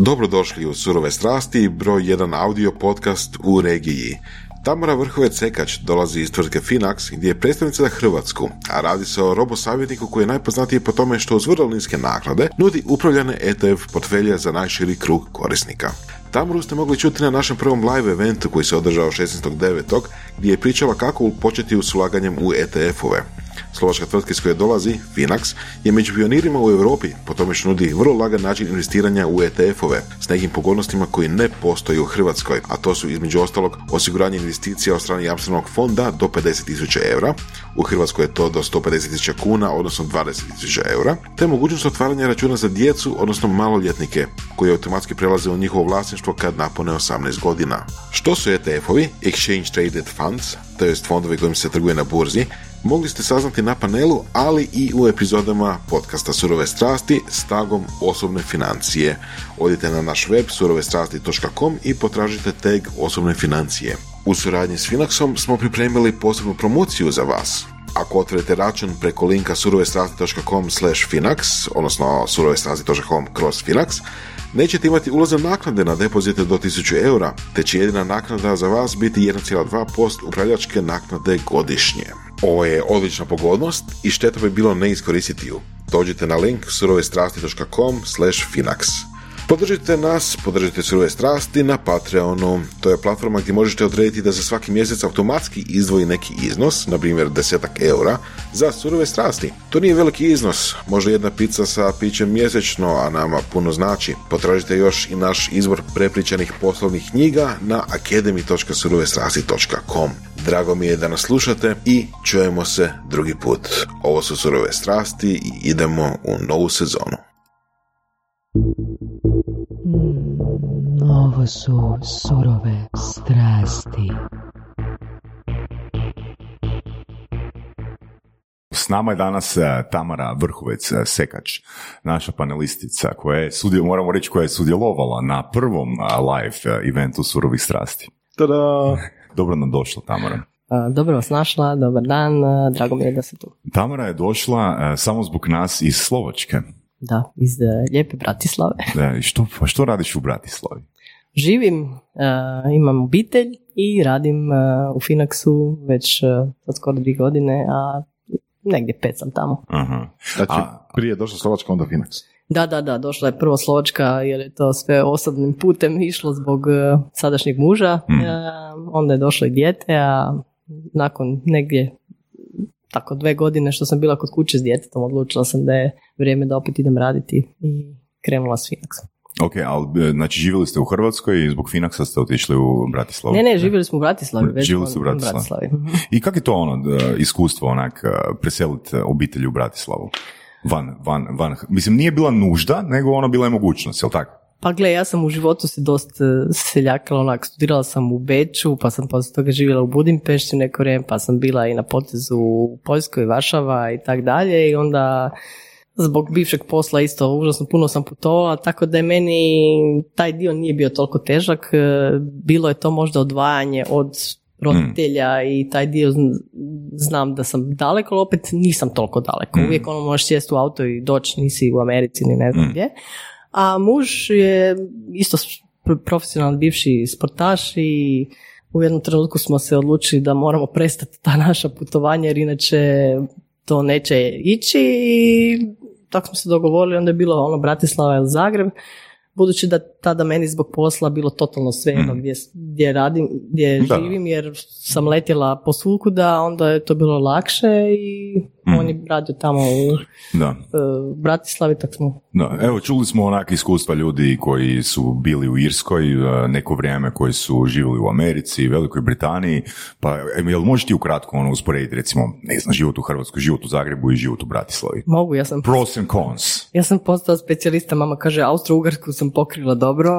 Dobrodošli u Surove strasti, broj 1 audio podcast u regiji. Tamara Vrhovec Sekač dolazi iz tvrtke Finax gdje je predstavnica za Hrvatsku, a radi se o robosavjetniku koji je najpoznatiji po tome što uz vrlo niske naklade nudi upravljane ETF portfelje za najširi krug korisnika. Tamaru ste mogli čuti na našem prvom live eventu koji se održao 16.9. gdje je pričala kako početi s ulaganjem u ETF-ove. Slovačka tvrtka iz koje dolazi, Finax, je među pionirima u Europi, po tome što nudi vrlo lagan način investiranja u ETF-ove s nekim pogodnostima koji ne postoji u Hrvatskoj, a to su između ostalog osiguranje investicija od strane jamstvenog fonda do 50.000 eura, u Hrvatskoj je to do 150.000 kuna, odnosno 20.000 eura, te mogućnost otvaranja računa za djecu, odnosno maloljetnike, koji automatski prelaze u njihovo vlasništvo kad napune 18 godina. Što su ETF-ovi, Exchange Traded Funds, to jest fondovi kojim se trguje na burzi, mogli ste saznati na panelu, ali i u epizodama podcasta Surove strasti s tagom osobne financije. Odite na naš web surovestrasti.com i potražite tag osobne financije. U suradnji s Finaxom smo pripremili posebnu promociju za vas. Ako otvorite račun preko linka surovestrasti.com slash finax, odnosno surovestrasti.com kroz finax, nećete imati ulazne naknade na depozite do 1000 eura, te će jedina naknada za vas biti 1,2% upravljačke naknade godišnje. Ovo je odlična pogodnost i šteta bi bilo ne iskoristiti ju. Dođite na link surovestrasti.com slash finax. Podržite nas, podržite surove strasti na Patreonu. To je platforma gdje možete odrediti da za svaki mjesec automatski izdvoji neki iznos, na primjer desetak eura, za surove strasti. To nije veliki iznos, možda jedna pizza sa pićem mjesečno, a nama puno znači. Potražite još i naš izvor prepričanih poslovnih knjiga na academy.surovestrasti.com. Drago mi je da nas slušate i čujemo se drugi put. Ovo su surove strasti i idemo u novu sezonu. Ovo su surove strasti. S nama je danas e, Tamara Vrhovec e, Sekač, naša panelistica koja je, sudje- moramo reći, koja je sudjelovala na prvom e, live eventu Surovih strasti. Tada! Dobro nam došla, Tamara. Dobro vas našla, dobar dan, drago mi je da ste tu. Tamara je došla samo zbog nas iz Slovačke. Da, iz lijepe Bratislave. E, i što, pa što radiš u Bratislavi? Živim, a, imam obitelj i radim a, u Finaxu već a, sad skoro dvije godine, a negdje pet sam tamo. Aha. Znači, A- prije je došla Slovačka, onda Finax. Da, da, da, došla je prvo Slovačka jer je to sve osobnim putem išlo zbog sadašnjeg muža, Mm. onda je došlo i dijete, a nakon negdje tako dve godine što sam bila kod kuće s djetetom, odlučila sam da je vrijeme da opet idem raditi i krenula s Finaxom. Ok, ali e, znači živjeli ste u Hrvatskoj i zbog Finaxa ste otišli u Bratislavu. Ne, ne, živjeli smo u Bratislavi. Već Živjeli smo ste u Bratislavi. Bratislavi. I kako je to ono, da, iskustvo onak, e, preseliti obitelj u Bratislavu? Van, van, van. Mislim, nije bila nužda, nego ono bila je mogućnost, jel tako? Pa gle, ja sam u životu se dosta e, seljakala, onak, studirala sam u Beču, pa sam poslije toga živjela u Budimpešti neko vrijeme, pa sam bila i na potezu u Poljskoj, Varšava i tak dalje i onda zbog bivšeg posla isto užasno puno sam putovala, tako da je meni taj dio nije bio toliko težak, e, bilo je to možda odvajanje od roditelja i taj dio zn- znam da sam daleko, ali opet nisam toliko daleko. Mm. Uvijek ono možeš sjesti u auto i doći, nisi u Americi ni ne znam Mm. gdje. A muž je isto s- pr- profesionalni bivši sportaš i u jednom trenutku smo se odlučili da moramo prestati ta naša putovanja jer inače to neće ići i tako smo se dogovorili, onda je bilo ono Bratislava ili Zagreb, budući da tada meni zbog posla bilo totalno svejedno Mm. gdje, gdje radim, gdje Da. živim jer sam letjela po da onda je to bilo lakše i Mm. on je radio tamo u Da. e, Bratislavi, tako smo Da, evo čuli smo onak iskustva ljudi koji su bili u Irskoj e, neko vrijeme, koji su živjeli u Americi, Velikoj Britaniji, pa em, jel možeš ti ukratko ono usporediti recimo, ne znam, život u Hrvatskoj, život u Zagrebu i život u Bratislavi? mogu, ja sam Pros and cons. Ja sam postala specijalista, mama kaže Austro-Ugarsku sam pokrila dobro.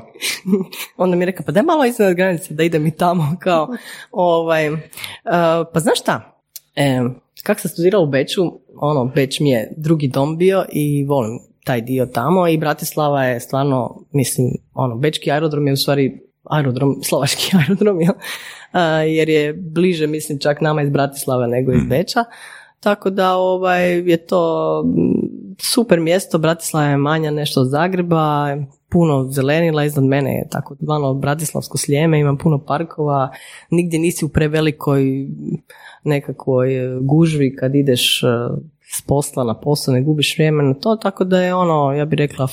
Onda mi je rekao, pa daj malo iznad granice da idem i tamo. Kao, ovaj, e, pa znaš šta, e, kak sam studirala u Beču, ono, Beč mi je drugi dom bio i volim taj dio tamo i Bratislava je stvarno, mislim, ono, Bečki aerodrom je u stvari aerodrom, slovački aerodrom, jel? E, jer je bliže, mislim, čak nama iz Bratislava nego iz Beča. Tako da ovaj, je to super mjesto, Bratislava je manja nešto od Zagreba, puno zelenila, iznad mene je tako zvano Bratislavsko slijeme, imam puno parkova, nigdje nisi u prevelikoj nekakvoj gužvi kad ideš uh, s posla na posao, ne gubiš vrijeme na to, tako da je ono, ja bih rekla,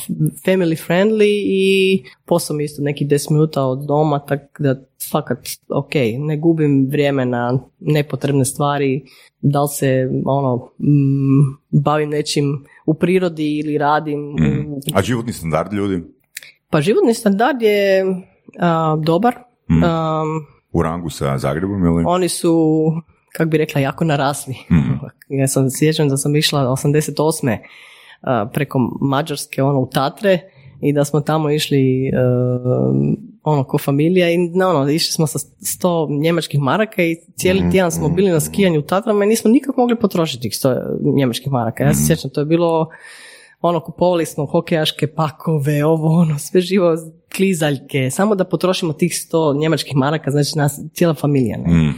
family friendly i posao mi isto neki 10 minuta od doma, tako da fakat, ok, ne gubim vrijeme na nepotrebne stvari, da li se, ono, mm, bavim nečim u prirodi ili radim. Mm. A životni standard ljudi? Pa životni standard je a, dobar. Mm. A, U rangu sa Zagrebom ili? oni su, kako bi rekla, jako narasli. Mm. Ja sam sjećam da sam išla 88. a, preko Mađarske ono u Tatre i da smo tamo išli uh, ono ko familija i no, ono, išli smo sa 100 njemačkih maraka i cijeli tjedan smo bili na skijanju u Tatrama i nismo nikako mogli potrošiti tih 100 njemačkih maraka. Ja se sjećam, to je bilo ono, kupovali smo hokejaške pakove, ovo, ono, sve živo, klizaljke, samo da potrošimo tih 100 njemačkih maraka, znači nas, cijela familija, ne? Mm.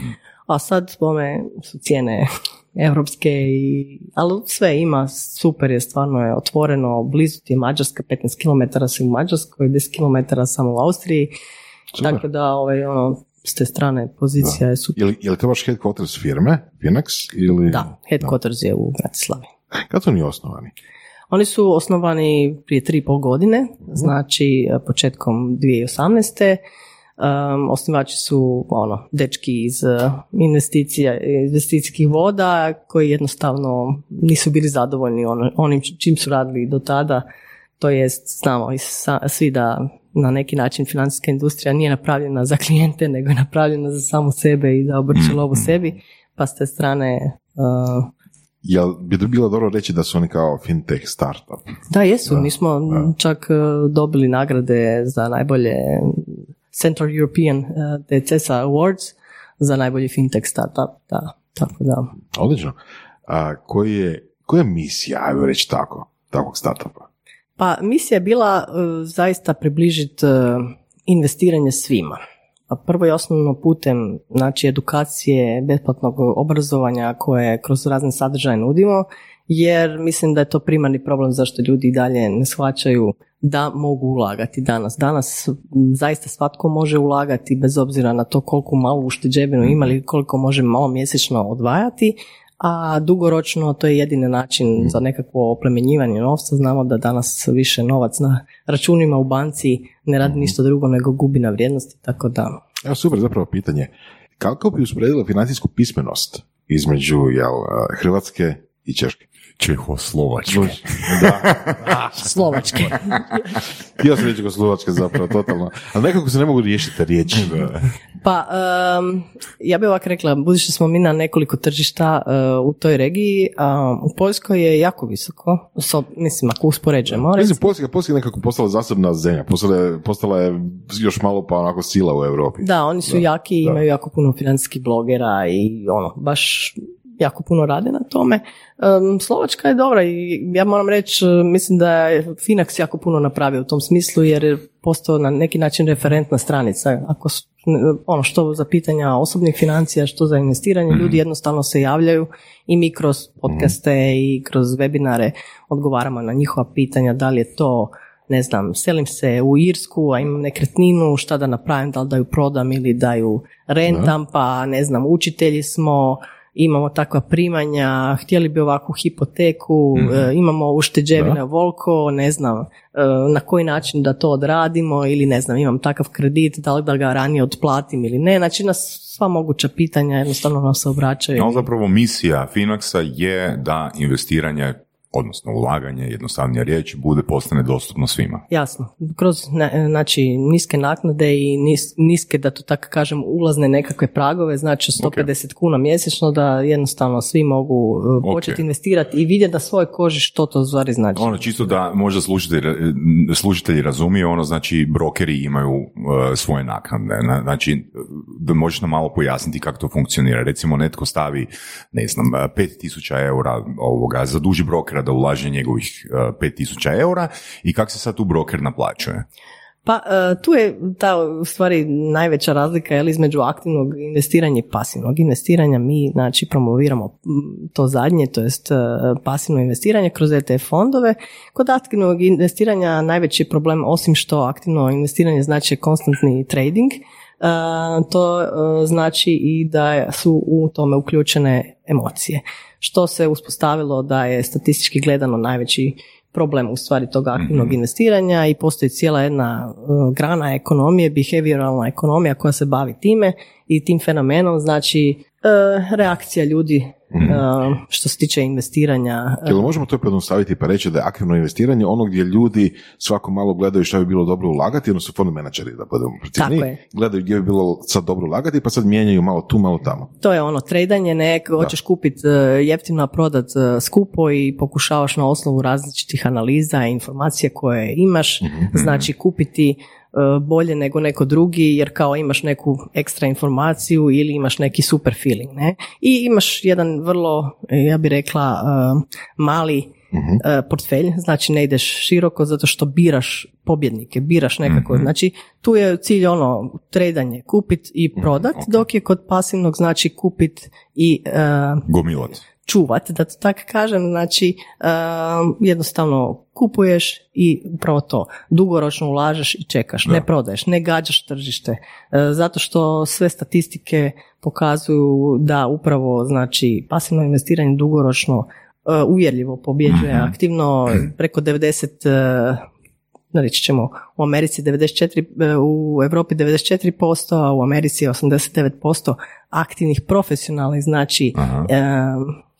A sad bome su cijene europske, i, ali sve ima, super je, stvarno je otvoreno, blizu ti je Mađarska, 15 km si u Mađarskoj, 10 km sam u Austriji, Super. tako da ovaj, ono, s te strane pozicija je super. Je li, je li to baš headquarters firme, Finax, ili... Da, headquarters je u Bratislavi. Kad su oni osnovani? Oni su osnovani prije tri i pol godine, znači eh, početkom 2018. Um, osnivači su ono, dečki iz eh, investicija, investicijskih voda koji jednostavno nisu bili zadovoljni ono, onim čim su radili do tada. To jest, znamo i sa- svi da na neki način financijska industrija nije napravljena za klijente, nego je napravljena za samu sebe i da obrće lovu sebi. Pa s te strane uh, Jel bi bilo dobro reći da su oni kao fintech startup? Da, jesu. Mi smo m, čak e, dobili nagrade za najbolje Central European e, DCSA Awards za najbolji fintech startup. Da, tako da. Odlično. A koji je, koja je misija, ajmo reći tako, takvog startupa? Pa misija je bila e, zaista približiti investiranje svima. Prvo i osnovno putem znači edukacije, besplatnog obrazovanja koje kroz razne sadržaje nudimo, jer mislim da je to primarni problem zašto ljudi dalje ne shvaćaju da mogu ulagati danas. Danas zaista svatko može ulagati bez obzira na to koliko malu ušteđevinu ima ili koliko može malo mjesečno odvajati, a dugoročno to je jedini način za nekakvo oplemenjivanje novca. Znamo da danas više novac na računima u banci ne radi ništa drugo nego gubi na vrijednosti, tako da Evo super zapravo pitanje. Kako bi usporedila financijsku pismenost između jel, Hrvatske i Češke? Čehoslovačke. Da. Slovačke. Htio sam reći Slovačka zapravo, totalno. Ali nekako se ne mogu riješiti te riječi. Pa, em, ja bih ovako rekla, budući smo mi na nekoliko tržišta e, u toj regiji, a u Poljskoj je jako visoko, so, mislim, ako uspoređujemo, Mislim, Poljska, Poljska je nekako postala zasebna zemlja. Postala je, postala je još malo pa onako sila u Europi. da, oni su jaki i imaju jako puno financijskih blogera i ono, baš jako puno rade na tome. Slovačka je dobra i ja moram reći, e, mislim da je Finax jako puno napravio u tom smislu jer je postao na neki način referentna stranica. Ako su, ono što za pitanja osobnih financija, što za investiranje, ljudi jednostavno se javljaju i mi kroz podcaste i kroz webinare odgovaramo na njihova pitanja, da li je to ne znam, selim se u Irsku, a imam nekretninu, šta da napravim, da li da ju prodam ili da ju rentam, pa ne znam, učitelji smo, imamo takva primanja, htjeli bi ovakvu hipoteku, e, imamo ušteđevine volko, ne znam, e, na koji način da to odradimo ili ne znam, imam takav kredit, da li da ga ranije otplatim ili ne, znači na sva moguća pitanja jednostavno nam se obraćaju. No, zapravo misija Finaxa je da investiranje, odnosno ulaganje, jednostavnija riječ, bude postane dostupno svima. Jasno, kroz ne- znači niske naknade i nis- niske, da to tako kažem, ulazne nekakve pragove, znači 150 kuna mjesečno da jednostavno svi mogu uh, početi investirati i vidjeti na svojoj koži što to u stvari znači. Ono čisto da možda slušatelji, slušatelji razumiju, ono znači brokeri imaju uh, svoje naknade. Na- Znači, da možeš nam malo pojasniti kako to funkcionira. Recimo netko stavi, ne znam, uh, 5000 eura ovoga, zaduži brokera da ulaže njegovih uh, 5000 eura i kako se sad tu broker naplaćuje? Pa e, tu je ta u stvari najveća razlika je između aktivnog investiranja i pasivnog investiranja. Mi znači promoviramo to zadnje, to jest e, pasivno investiranje kroz ETF fondove. Kod aktivnog investiranja najveći problem osim što aktivno investiranje znači konstantni trading, e, to znači i da su u tome uključene emocije. Što se uspostavilo da je statistički gledano najveći problem u stvari tog aktivnog mhm. investiranja i postoji cijela jedna uh, grana ekonomije, behavioralna ekonomija koja se bavi time i tim fenomenom, znači uh, reakcija ljudi Mhm. što se tiče investiranja. Jel možemo to pojednostaviti pa reći da je aktivno investiranje ono gdje ljudi svako malo gledaju što bi bilo dobro ulagati, odnosno fond menadžeri da budemo precizni, gledaju gdje bi bilo sad dobro ulagati pa sad mijenjaju malo tu, malo tamo. To je ono tradanje, ne, hoćeš kupiti e, jeftino, a prodat e, skupo i pokušavaš na osnovu različitih analiza i informacija koje imaš, mhm, mhm. znači kupiti bolje nego neko drugi jer kao imaš neku ekstra informaciju ili imaš neki super feeling. Ne? I imaš jedan vrlo, ja bih rekla, e, mali mhm. e, portfelj, znači ne ideš široko zato što biraš pobjednike, biraš nekako. Mhm. Znači tu je cilj ono tredanje, kupit i mhm, prodat, dok je kod pasivnog znači kupit i uh, gomilat čuvat, da to tako kažem, znači jednostavno kupuješ i upravo to, dugoročno ulažeš i čekaš, ne prodaješ, ne gađaš tržište, e, zato što sve statistike pokazuju da upravo znači pasivno investiranje dugoročno e, uvjerljivo pobjeđuje mhm. aktivno. Preko 90 reći ćemo u Americi 94, u Europi 94%, a u Americi 89% aktivnih profesionalnih, znači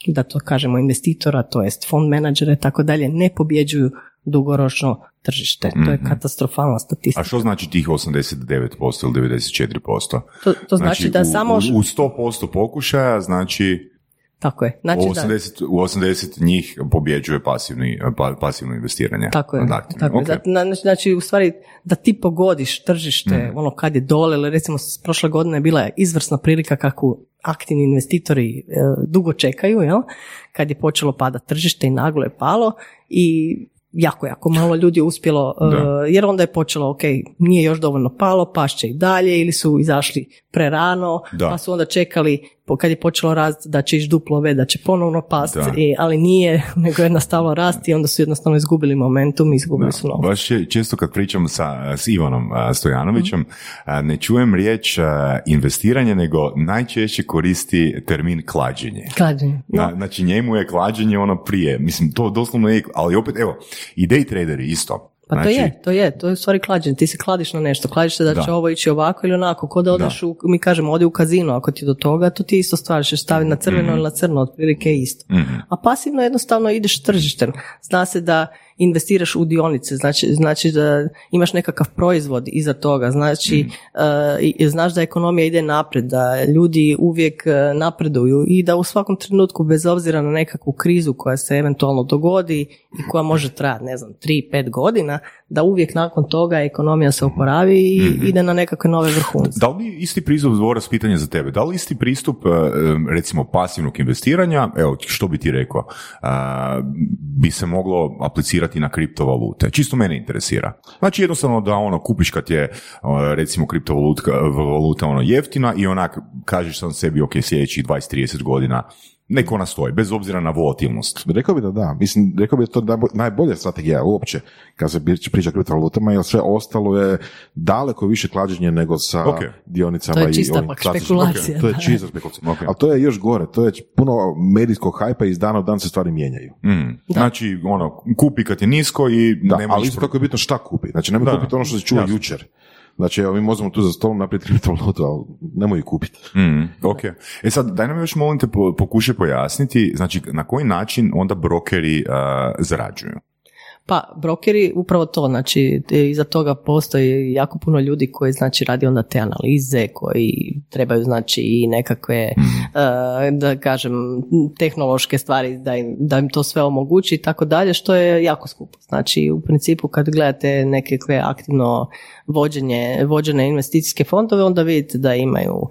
da to kažemo investitora, to jest fond menadžera i tako dalje, ne pobjeđuju dugoročno tržište. To je mhm. katastrofalna statistika. A što znači tih 89% ili 94%? To, to znači, znači da u, samo... U 100% pokušaja znači tako je. Znači, u, 80, da. u 80 njih pobjeđuje pasivni, pa, pasivno investiranje. Tako je. Tako okay. Znači, u stvari, da ti pogodiš tržište, mm. ono kad je dole, ili recimo prošle godine je bila izvrsna prilika kako aktivni investitori e, dugo čekaju, jel? kad je počelo padati tržište i naglo je palo i jako, jako malo ljudi uspjelo, uh, jer onda je počelo, ok, nije još dovoljno palo, pašće i dalje, ili su izašli prerano, pa su onda čekali kad je počelo rast da će ići duplo ove, da će ponovno pasti, ali nije, nego jednostavno rasti i onda su jednostavno izgubili momentum i izgubili su novac. Baš je, često kad pričam sa, s Ivanom Stojanovićem, mhm. ne čujem riječ investiranje, nego najčešće koristi termin klađenje. Klađenje. Na, znači njemu je klađenje ono prije, mislim to doslovno je, ali opet evo, i day traderi isto pa to znači- je, to je, to je u stvari klađenje. Ti se kladiš na nešto, kladiš se da, će ovo ići ovako ili onako, ko da odeš u, mi kažemo, odi u kazino, ako ti do toga, to ti isto stvari, ćeš staviti na crveno mhm. ili na crno, otprilike isto. Mhm. A pasivno jednostavno ideš tržištem. Zna se da investiraš u dionice, znači, znači da imaš nekakav proizvod iza toga, znači mm. znaš da ekonomija ide naprijed, da ljudi uvijek e, napreduju i da u svakom trenutku bez obzira na nekakvu krizu koja se eventualno dogodi i koja može trajati, ne znam, 3-5 godina, da uvijek nakon toga ekonomija se oporavi i mm ide na nekakve nove vrhunce. Da li isti pristup, Dvoras, pitanje za tebe, da li isti pristup e, recimo pasivnog investiranja, evo što bi ti rekao, bi se moglo aplicirati na kriptovalute? Čisto mene interesira. Znači jednostavno da ono kupiš kad je recimo kriptovaluta ono jeftina i onak kažeš sam sebi ok sljedećih 20-30 godina neko ona stoji, bez obzira na volatilnost. Rekao bi da da, mislim, rekao bi da to najbolja strategija uopće, kad se priča kriptovalutama, jer sve ostalo je daleko više klađenje nego sa dionicama. To je čista pak špekulacija. To je čista spekulacija. Okay. Ali to je još gore, to je puno medijskog hajpa i iz dana u dan se stvari mijenjaju. Mm. Znači, ono, kupi kad je nisko i da, ali isto tako je bitno šta kupi. Znači, nemoj kupiti ono što se čuo jučer. Znači, evo, mi možemo tu za stolom napraviti kriptovalutu, ali nemoj ju kupiti. Mm, ok. E sad, daj nam još molim te pokušaj pojasniti, znači, na koji način onda brokeri uh, zarađuju? Pa, brokeri, upravo to, znači, iza toga postoji jako puno ljudi koji, znači, radi onda te analize, koji trebaju, znači, i nekakve, mhm. eh, da kažem, tehnološke stvari da im, da im to sve omogući i tako dalje, što je jako skupo. Znači, u principu, kad gledate nekakve aktivno vođenje, vođene investicijske fondove, onda vidite da imaju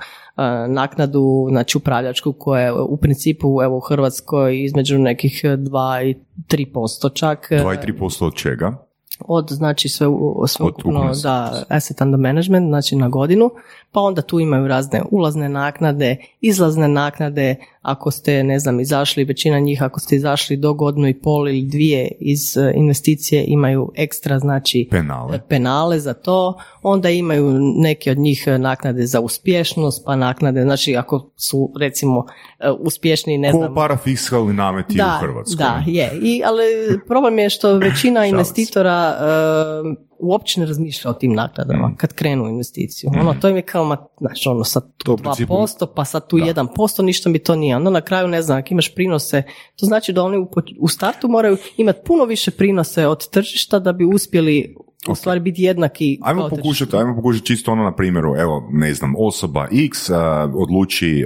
naknadu, znači upravljačku koja je u principu evo u Hrvatskoj između nekih 2 i 3% čak. 2 i 3% od čega? od znači sve, sve ukupno da asset under management, znači na godinu, pa onda tu imaju razne ulazne naknade, izlazne naknade, ako ste, ne znam, izašli, većina njih ako ste izašli do godinu i pol ili dvije iz e, investicije imaju ekstra, znači Penale. penale za to, onda imaju neke od njih e, naknade za uspješnost, pa naknade, znači ako su recimo e, uspješni, ne Ko znam, parafiskalni nameti u Hrvatskoj. da, je. I, ali problem je što većina investitora e, uopće ne razmišlja o tim naknadama kad krenu u investiciju. Ono, to im je kao, ma, znaš, ono, sad tu 2%, pa sad tu 1%, ništa mi to nije. Onda na kraju, ne znam, ako imaš prinose, to znači da oni u, startu moraju imati puno više prinose od tržišta da bi uspjeli u stvari biti jednaki Ajmo pokušati, ajmo pokušati čisto ono na primjeru, evo, ne znam, osoba X a, odluči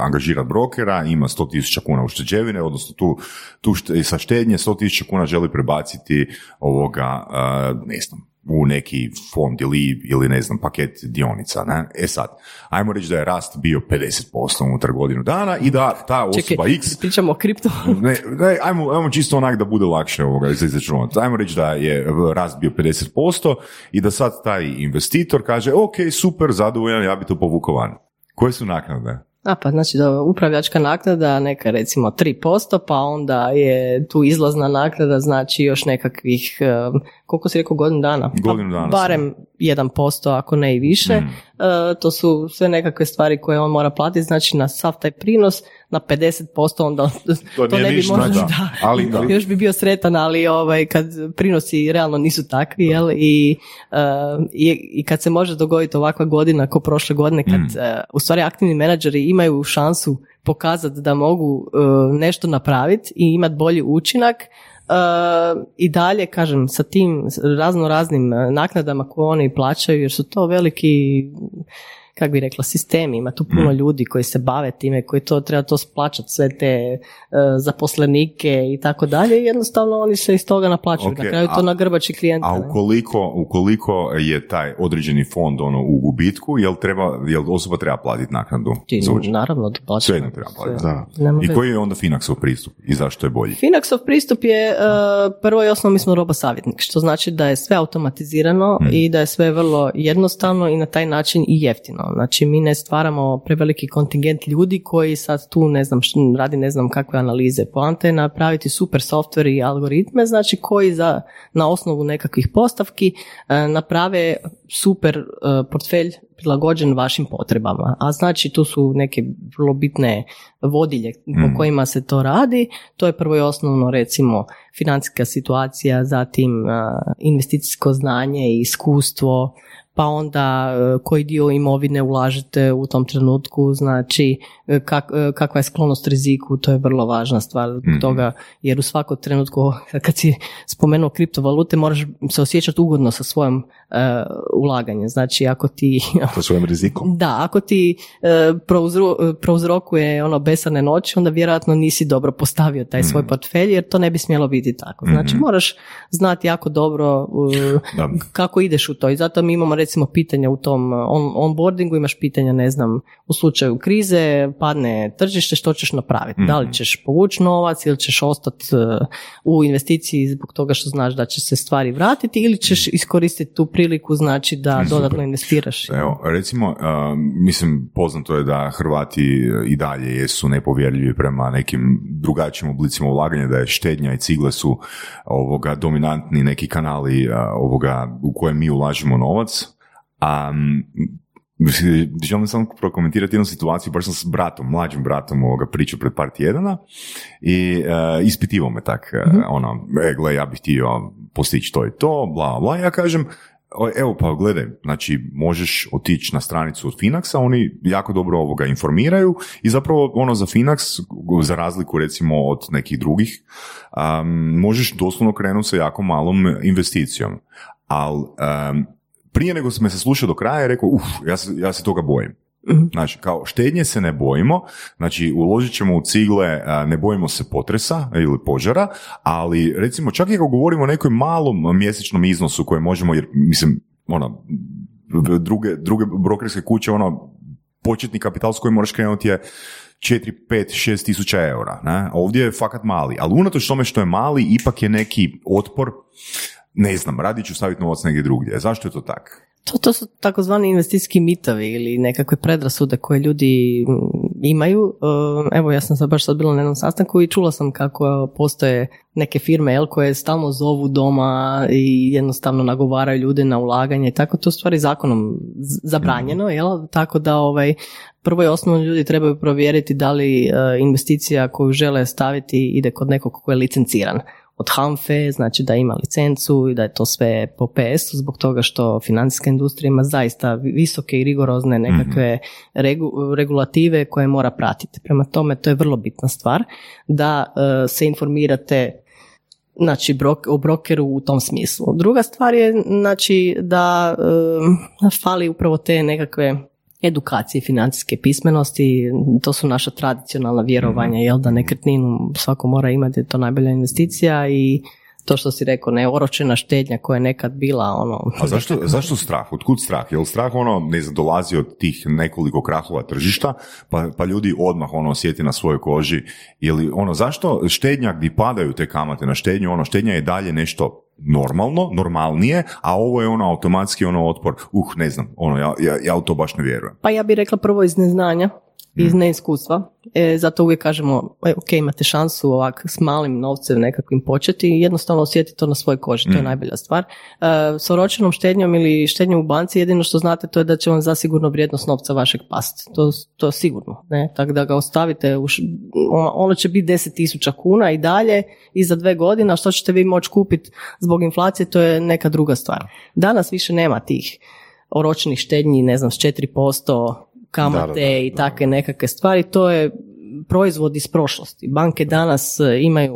angažirati brokera, ima 100.000 kuna ušteđevine, odnosno tu, tu šte- sa štednje 100.000 kuna želi prebaciti ovoga, a, ne znam, u neki fond ili, ili ne znam, paket dionica. Ne? E sad, ajmo reći da je rast bio 50% unutar godinu dana i da ta osoba Čekaj, X pričamo o kripto. ne, ne, ajmo, ajmo čisto onak da bude lakše ovoga izračunati. Ajmo reći da je rast bio 50% i da sad taj investitor kaže ok, super, zadovoljan, ja bi to povukao van. Koje su naknade? A pa znači da upravljačka naknada neka recimo 3%, pa onda je tu izlazna naknada znači još nekakvih, koliko si rekao, godinu dana? Godinu Pa dana Barem 1%, ako ne i više. Mm. E, to su sve nekakve stvari koje on mora platiti, znači na sav taj prinos na 50% onda to, nije ne bi ništa, možda, da. da, Ali da. još bi bio sretan, ali ovaj, kad prinosi realno nisu takvi, jel, i, e, i, i kad se može dogoditi ovakva godina kao prošle godine, kad Mm. e, u stvari aktivni menadžeri imaju šansu pokazati da mogu e, nešto napraviti i imati bolji učinak, i dalje, kažem, sa tim razno raznim e, naknadama koje oni plaćaju, jer su to veliki kako bi rekla, sistemi, ima tu Mm. puno ljudi koji se bave time, koji to treba to splaćati, sve te e, zaposlenike i tako dalje, i jednostavno oni se iz toga naplaćaju. Ok, Na kraju to a- na grbači klijenta. A ukoliko, ukoliko je taj određeni fond ono u gubitku, jel, treba, jel osoba treba platiti naknadu? Ti, naravno, da plaćaju. Svejedno treba platiti. Da. I koji je onda Finaxov pristup i zašto je bolji? Finaxov pristup je e, prvo i osnovno mi smo robo savjetnik, što znači da je sve automatizirano Hmm. i da je sve vrlo jednostavno i na taj način i jeftino. Znači mi ne stvaramo preveliki kontingent ljudi koji sad tu ne znam što radi ne znam kakve analize. Poanta je napraviti super software i algoritme, znači koji za, na osnovu nekakvih postavki e, naprave super e, portfelj prilagođen vašim potrebama. A znači tu su neke vrlo bitne vodilje po Mm. kojima se to radi. To je prvo i osnovno recimo financijska situacija, zatim a, investicijsko znanje i iskustvo, pa onda e, koji dio imovine ulažete u tom trenutku, znači e, kak- e, kakva je sklonost riziku, to je vrlo važna stvar Mhm. toga, jer u svakom trenutku kad si spomenuo kriptovalute moraš se osjećati ugodno sa svojom e, ulaganjem. Znači ako ti Sa svojim rizikom. da, ako ti e, prouzro- prouzrokuje ono besane noći, onda vjerojatno nisi dobro postavio taj svoj portfelj, jer to ne bi smjelo biti tako. Znači, moraš znati jako dobro Da. kako ideš u to. I zato mi imamo recimo pitanja u tom on, onboardingu, imaš pitanja, ne znam, u slučaju krize, padne tržište, što ćeš napraviti? Da li ćeš povući novac ili ćeš ostati e, u investiciji zbog toga što znaš da će se stvari vratiti ili ćeš iskoristiti tu priliku, znači da dodatno investiraš. Evo, recimo, a, mislim, poznato je da Hrvati i dalje jesu nepovjerljivi prema nekim drugačijim oblicima ulaganja, da je štednja i cigle su ovoga dominantni neki kanali ovoga u kojem mi ulažemo novac. A, m, želim samo prokomentirati jednu situaciju, baš sam s bratom, mlađim bratom ovoga pričao pred par tjedana i uh, ispitivao me tak, e, ono, e, gle, ja bih htio postići to i to, bla, bla, ja kažem, evo pa gledaj, znači možeš otići na stranicu od Finaxa, oni jako dobro ovoga informiraju i zapravo ono za Finax, za razliku recimo od nekih drugih, um, možeš doslovno krenuti sa jako malom investicijom. Ali prije nego sam me se slušao do kraja, je rekao, uf, ja se, ja se toga bojim. Znači, kao štednje se ne bojimo, znači uložit ćemo u cigle, a, ne bojimo se potresa ili požara, ali recimo čak i ako govorimo o nekoj malom mjesečnom iznosu koje možemo, jer mislim, ono, druge, druge brokerske kuće, ono, početni kapital s kojim moraš krenuti je 4, 5, 6 tisuća eura. Ne? Ovdje je fakat mali, ali unatoč tome što je mali, ipak je neki otpor ne znam, radit ću staviti novac negdje drugdje. Zašto je to tako? To, to su takozvani investicijski mitovi ili nekakve predrasude koje ljudi mm, imaju. E, Evo ja sam sad baš sad bila na jednom sastanku i čula sam kako postoje neke firme jel, koje stalno zovu doma i jednostavno nagovaraju ljude na ulaganje i tako to je u stvari zakonom zabranjeno, jel? tako da ovaj, prvo i osnovno ljudi trebaju provjeriti da li e, investicija koju žele staviti ide kod nekog ko je licenciran od HANFE, znači da ima licencu i da je to sve po PS-u zbog toga što financijska industrija ima zaista visoke i rigorozne nekakve regu- regulative koje mora pratiti. Prema tome to je vrlo bitna stvar da e, se informirate znači brok, o brokeru u tom smislu. Druga stvar je znači da e, fali upravo te nekakve edukacije financijske pismenosti, to su naša tradicionalna vjerovanja, jel da nekretninu svako mora imati, je to najbolja investicija i to što si rekao, neoročena štednja koja je nekad bila ono... A zašto, zašto strah? Otkud strah? Jel strah ono, ne znam, dolazi od tih nekoliko krahova tržišta, pa, pa ljudi odmah ono osjeti na svojoj koži, ili ono, zašto štednja gdje padaju te kamate na štednju, ono, štednja je dalje nešto normalno, normalnije, a ovo je ono automatski ono otpor, uh, ne znam, ono, ja, ja, ja u to baš ne vjerujem. Pa ja bih rekla prvo iz neznanja, iz neiskustva. E, zato uvijek kažemo, e, ok, imate šansu ovak s malim novcem nekakvim početi i jednostavno osjetiti to na svojoj koži, to je najbolja stvar. E, s oročenom štednjom ili štednjom u banci jedino što znate to je da će vam zasigurno vrijednost novca vašeg pasti. To, to je sigurno. Ne? Tako da ga ostavite, u š- ono- ono će biti 10.000 kuna i dalje i za dve godine, a što ćete vi moći kupiti zbog inflacije, to je neka druga stvar. Danas više nema tih oročenih štednji, ne znam, s 4% kamate Da, da, da, i takve nekakve stvari, to je proizvod iz prošlosti. Banke danas e, imaju,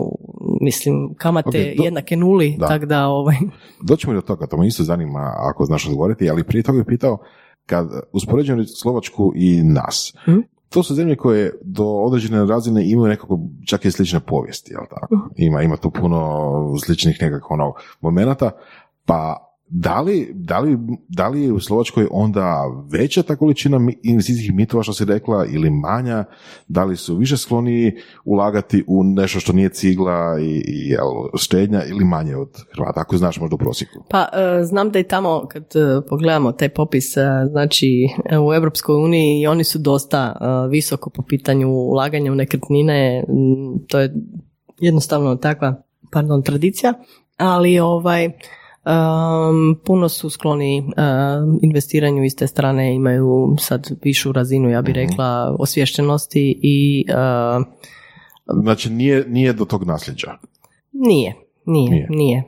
mislim, kamate Ok, do- jednake nuli, Da. tako da ovaj, Doćemo do toga, to me isto zanima ako znaš odgovoriti, ali prije toga bih pitao, kad uspoređujemo Slovačku i nas, Mhm. to su zemlje koje do određene razine imaju nekako čak i slične povijesti, jel tako? Mhm. Ima, ima tu puno sličnih nekako ono, momenata, pa da li, da, li, da li je u Slovačkoj onda veća ta količina investicijskih mitova što si rekla ili manja, da li su više skloniji ulagati u nešto što nije cigla i, i jel, štednja ili manje od Hrvata, ako znaš možda u prosjeku. Pa e, znam da i tamo kad e, pogledamo taj popis, e, znači u Europskoj uniji oni su dosta visoko po pitanju ulaganja u nekretnine, to je jednostavno takva, pardon, tradicija, ali ovaj em, puno su skloni em, investiranju iz te strane, imaju sad višu razinu, ja bih rekla, osviještenosti i e, Znači nije, nije do tog nasljeđa. nije, nije, Nije. nije.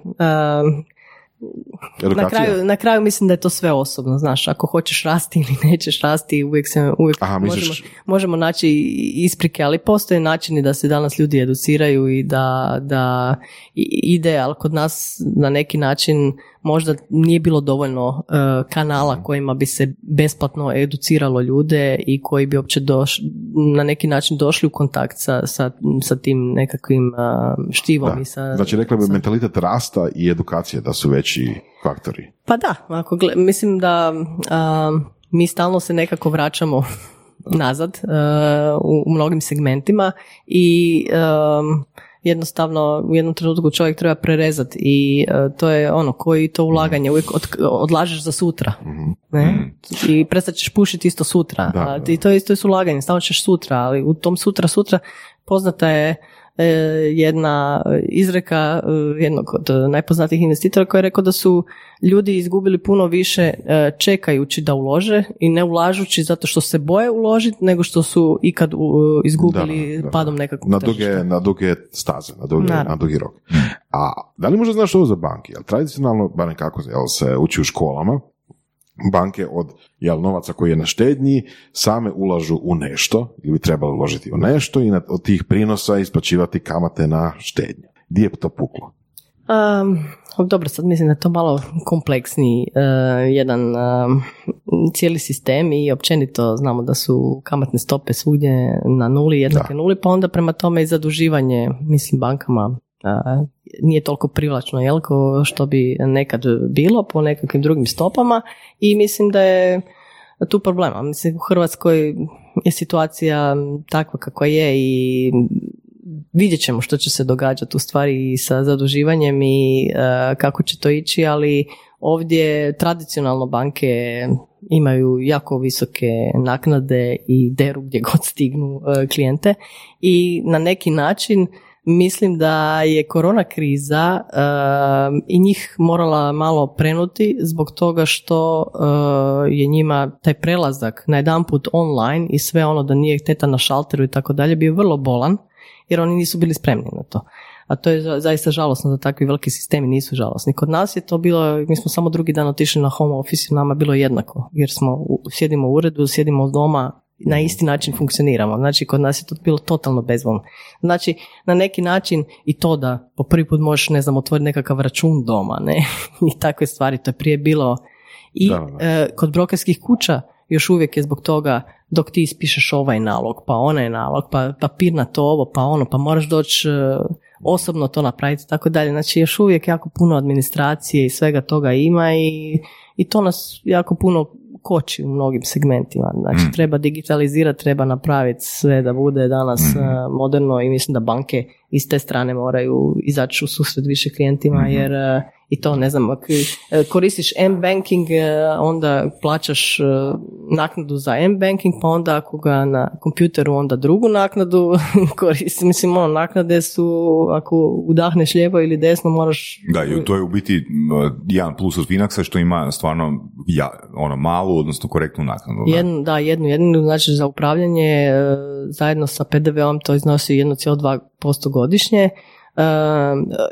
Na kraju, na kraju mislim da je to sve osobno, znaš, ako hoćeš rasti ili nećeš rasti, uvijek se uvijek Aha, možemo, možemo naći isprike, ali postoje načini da se danas ljudi educiraju i da, da ide, ali kod nas na neki način možda nije bilo dovoljno e, kanala kojima bi se besplatno educiralo ljude i koji bi uopće doš, na neki način došli u kontakt sa, sa, sa tim nekakvim e, štivom Da. i sa... Znači rekla bi sa- mentalitet rasta i edukacije da su veći faktori. Pa da, ako gle- mislim da a, mi stalno se nekako vraćamo nazad a, u, u mnogim segmentima i um, jednostavno u jednom trenutku čovjek treba prerezati i a, to je ono koji to ulaganje uvijek od, odlažeš za sutra ne? i prestat ćeš pušiti isto sutra Da, A da. ti to je isto je s ulaganjem, stalno ćeš sutra ali u tom sutra sutra poznata je e, jedna izreka e, jednog od e, najpoznatijih investitora koji je rekao da su ljudi izgubili puno više e, čekajući da ulože i ne ulažući zato što se boje uložiti nego što su ikad izgubili Da, da, padom nekakvog Na tržišta. duge, na duge staze, na duge, na dugi rok. A da li možda znaš ovo za banke? Jel tradicionalno, barem kako jel, se uči u školama, banke od jel, novaca koji je na štednji same ulažu u nešto ili bi trebali uložiti u nešto i od tih prinosa isplaćivati kamate na štednje. Gdje je to puklo? Um, dobro, sad mislim da je to malo kompleksniji uh, jedan um, cijeli sistem i općenito znamo da su kamatne stope svugdje na nuli, jednake nuli, pa onda prema tome i zaduživanje, mislim, bankama uh, nije toliko privlačno, jel, ko što bi nekad bilo po nekakvim drugim stopama i mislim da je tu problema. Mislim, u Hrvatskoj je situacija takva kakva je i vidjet ćemo što će se događati u stvari i sa zaduživanjem i e, kako će to ići, ali ovdje tradicionalno banke imaju jako visoke naknade i deru gdje god stignu e, klijente i na neki način mislim da je korona kriza uh, i njih morala malo prenuti zbog toga što uh, je njima taj prelazak na jedan put online i sve ono da nije teta na šalteru i tako dalje bio vrlo bolan jer oni nisu bili spremni na to. A to je zaista žalosno da takvi veliki sistemi nisu žalosni. Kod nas je to bilo, mi smo samo drugi dan otišli na home office i nama bilo jednako, jer smo, sjedimo u uredu, sjedimo doma, na isti način funkcioniramo. Znači, kod nas je to bilo totalno bezvolno. Znači, na neki način i to da po prvi put možeš, ne znam, otvoriti nekakav račun doma, ne, i takve stvari, to je prije bilo. I e, kod brokerskih kuća još uvijek je zbog toga dok ti ispišeš ovaj nalog, pa onaj nalog, pa papir na to ovo, pa ono, pa moraš doći e, osobno to napraviti, tako dalje. Znači, još uvijek jako puno administracije i svega toga ima i, i to nas jako puno koči u mnogim segmentima. Znači, mm. treba digitalizirati, treba napraviti sve da bude danas mm. eh, moderno i mislim da banke iz te strane moraju izaći u susret više klijentima mm jer eh, i to ne znam, ako e, koristiš M-banking, e, onda plaćaš e, naknadu za M-banking, pa onda ako ga na kompjuteru, onda drugu naknadu koristi. Mislim, ono, naknade su, ako udahneš lijevo ili desno, moraš... Da, i to je u biti jedan plus od Finaxa što ima stvarno ja, ono, malu, odnosno korektnu naknadu. Da, jednu, da jednu, jednu, znači za upravljanje zajedno sa PDV-om to iznosi 1,2% godišnje,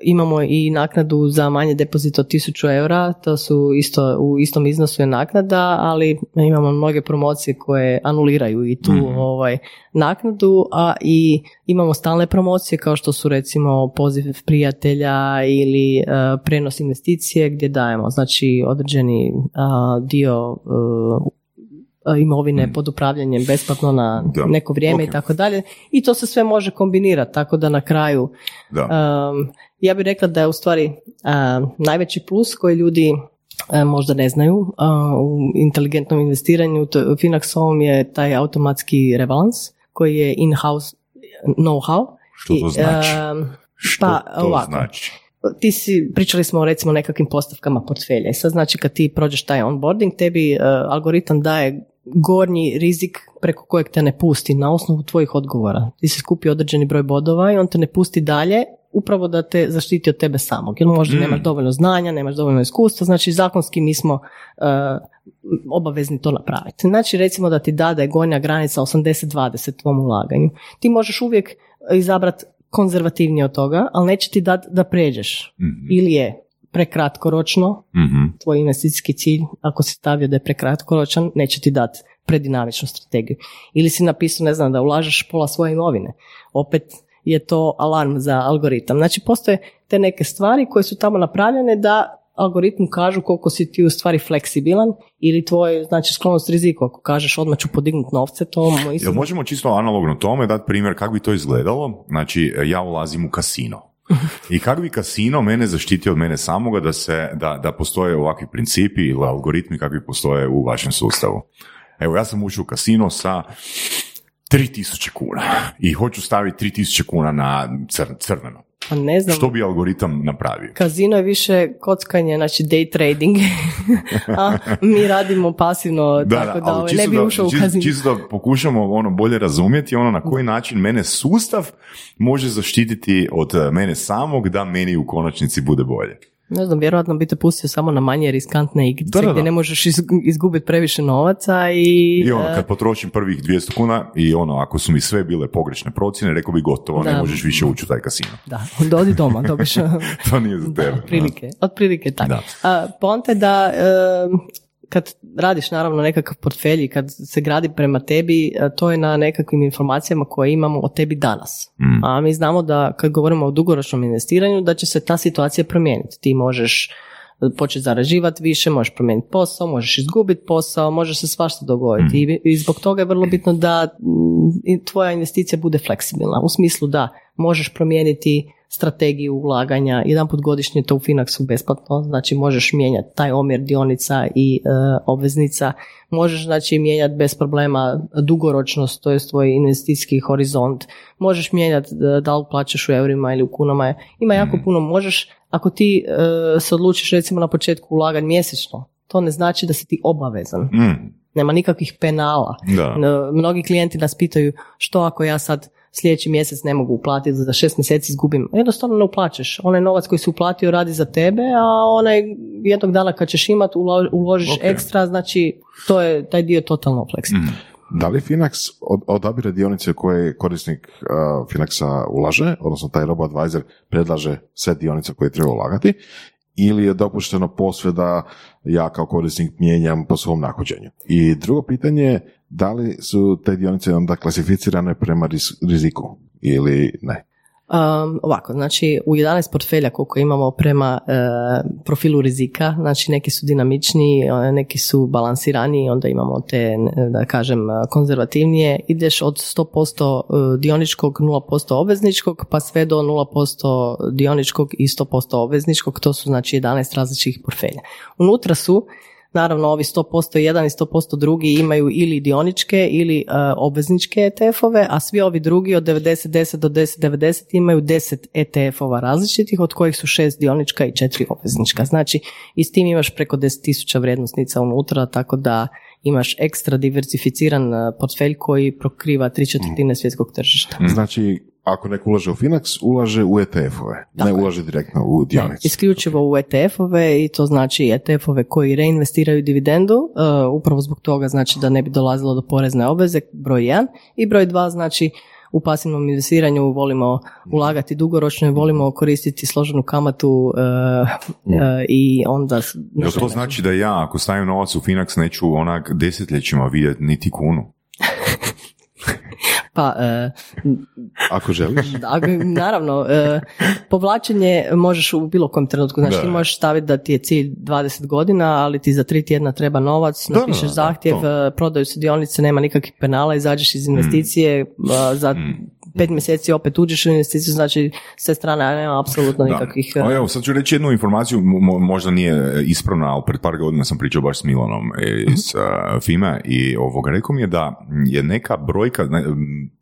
imamo i naknadu za manje depozit od 1000 eura, to su isto, u istom iznosu je naknada, ali imamo mnoge promocije koje anuliraju i tu mhm. ovaj, naknadu, a i imamo stalne promocije kao što su recimo poziv prijatelja ili uh, prenos investicije gdje dajemo znači određeni dio imovine mm. pod upravljanjem besplatno na neko vrijeme i tako dalje. I to se sve može kombinirati, tako da na kraju da. ja bih rekla da je u stvari najveći plus koji ljudi možda ne znaju u inteligentnom investiranju to, Finaxovom je taj automatski rebalans koji je in-house know-how. Što to znači? Što pa, to ovako, znači? ti si, pričali smo o recimo nekakvim postavkama portfelja i sad znači kad ti prođeš taj onboarding, tebi uh, algoritam daje gornji rizik preko kojeg te ne pusti na osnovu tvojih odgovora. Ti si skupi određeni broj bodova i on te ne pusti dalje upravo da te zaštiti od tebe samog. Jer možda mm. nemaš dovoljno znanja, nemaš dovoljno iskustva, znači zakonski mi smo uh, obavezni to napraviti. Znači recimo da ti da da je gornja granica 80-20 tvom ulaganju. Ti možeš uvijek izabrati konzervativnije od toga, ali neće ti dati da pređeš. mm Ili je prekratkoročno, mm tvoj investicijski cilj, ako si stavio da je prekratkoročan, neće ti dati predinamičnu strategiju. Ili si napisao, ne znam, da ulažeš pola svoje imovine. Opet je to alarm za algoritam. Znači, postoje te neke stvari koje su tamo napravljene da algoritmu kažu koliko si ti u stvari fleksibilan ili tvoj znači sklonost riziku ako kažeš odmah ću podignuti novce to Jel možemo čisto analogno tome dati primjer kako bi to izgledalo znači ja ulazim u kasino i kako bi kasino mene zaštitio od mene samoga da, se, da, da postoje ovakvi principi ili algoritmi kakvi postoje u vašem sustavu. Evo, ja sam ušao u kasino sa 3000 kuna i hoću staviti 3000 kuna na crveno. Pa ne znam. Što bi algoritam napravio? Kazino je više kockanje, znači day trading, a mi radimo pasivno, da, tako da, da ovaj, ne bi ušao u kazino. Čisto da pokušamo ono bolje razumjeti ono na koji način mene sustav može zaštititi od mene samog da meni u konačnici bude bolje. Ne znam, vjerojatno bi te pustio samo na manje riskantne igrice gdje ne možeš izgubiti previše novaca i... I ono, e, kad potrošim prvih 200 kuna i ono, ako su mi sve bile pogrešne procjene, rekao bi gotovo, ne možeš više ući u taj kasino. Da, dodi doma, dobiš... to nije za tebe. Otprilike, otprilike tako. Da. A, ponte da kad radiš naravno nekakav portfelj i kad se gradi prema tebi, to je na nekakvim informacijama koje imamo o tebi danas. Mm. A mi znamo da kad govorimo o dugoročnom investiranju, da će se ta situacija promijeniti. Ti možeš e, početi zaraživati više, možeš promijeniti posao, možeš izgubiti posao, može se svašta dogoditi. Mm. I zbog toga je vrlo bitno da tvoja investicija bude fleksibilna. U smislu da možeš promijeniti strategiju ulaganja. Jedan put godišnje to u Finaxu besplatno, znači možeš mijenjati taj omjer dionica i e, obveznica. Možeš znači mijenjati bez problema dugoročnost, to je tvoj investicijski horizont. Možeš mijenjati e, da li plaćaš u eurima ili u kunama. Ima jako puno. Možeš, ako ti e, se odlučiš recimo na početku ulagati mjesečno, to ne znači da si ti obavezan. Mm. Nema nikakvih penala. Da. Mnogi klijenti nas pitaju što ako ja sad sljedeći mjesec ne mogu uplatiti, za šest mjeseci izgubim. Jednostavno ne uplaćeš. Onaj novac koji si uplatio radi za tebe, a onaj jednog dana kad ćeš imat ulo- uložiš Ok. ekstra, znači to je, taj dio je totalno fleksibilan. Da li Finax od, odabire dionice koje korisnik uh, Finaxa ulaže, odnosno taj robo-advisor predlaže set dionica koje treba ulagati, ili je dopušteno posve da ja kao korisnik mijenjam po svom nahođenju. I drugo pitanje je, da li su te dionice onda klasificirane prema riziku ili ne? Um, ovako, znači u 11 portfelja koliko imamo prema e, profilu rizika, znači neki su dinamičniji, e, neki su balansiraniji, onda imamo te, e, da kažem, konzervativnije, ideš od 100% e, dioničkog, 0% obvezničkog, pa sve do 0% dioničkog i 100% obvezničkog, to su znači 11 različitih portfelja. Unutra su Naravno, ovi 100% jedan i 100% drugi imaju ili dioničke ili e, obvezničke ETF-ove, a svi ovi drugi od 90-10 do 10-90 imaju 10 ETF-ova različitih, od kojih su šest dionička i četiri obveznička. Znači, i s tim imaš preko 10.000 vrijednosnica unutra, tako da imaš ekstra diversificiran e, portfelj koji prokriva tri četvrtine svjetskog tržišta. Znači, ako neko ulaže u Finax, ulaže u ETF-ove, ne Tako je. ulaže direktno u dionice. Isključivo u ETF-ove i to znači ETF-ove koji reinvestiraju dividendu, uh, upravo zbog toga znači da ne bi dolazilo do porezne obveze, broj 1. I broj 2 znači u pasivnom investiranju volimo ulagati dugoročno i volimo koristiti složenu kamatu uh, uh, i onda... Jel to znači da ja ako stavim novac u Finax neću onak desetljećima vidjeti niti kunu? Pa, uh, Ako želiš. Da, naravno, e, povlačenje možeš u bilo kojem trenutku, znači Da. ti možeš staviti da ti je cilj 20 godina, ali ti za tri tjedna treba novac, Da, napišeš da, da, zahtjev, to. e, prodaju se dionice, nema nikakvih penala, izađeš iz investicije, a, za pet mjeseci opet uđeš u investiciju, znači s te strane nema apsolutno nikakvih... e, Da. A Evo, sad ću reći jednu informaciju, mo- možda nije ispravna, ali pred par godina sam pričao baš s Milanom iz uh, FIMA i ovoga, rekao mi je da je neka brojka, ne,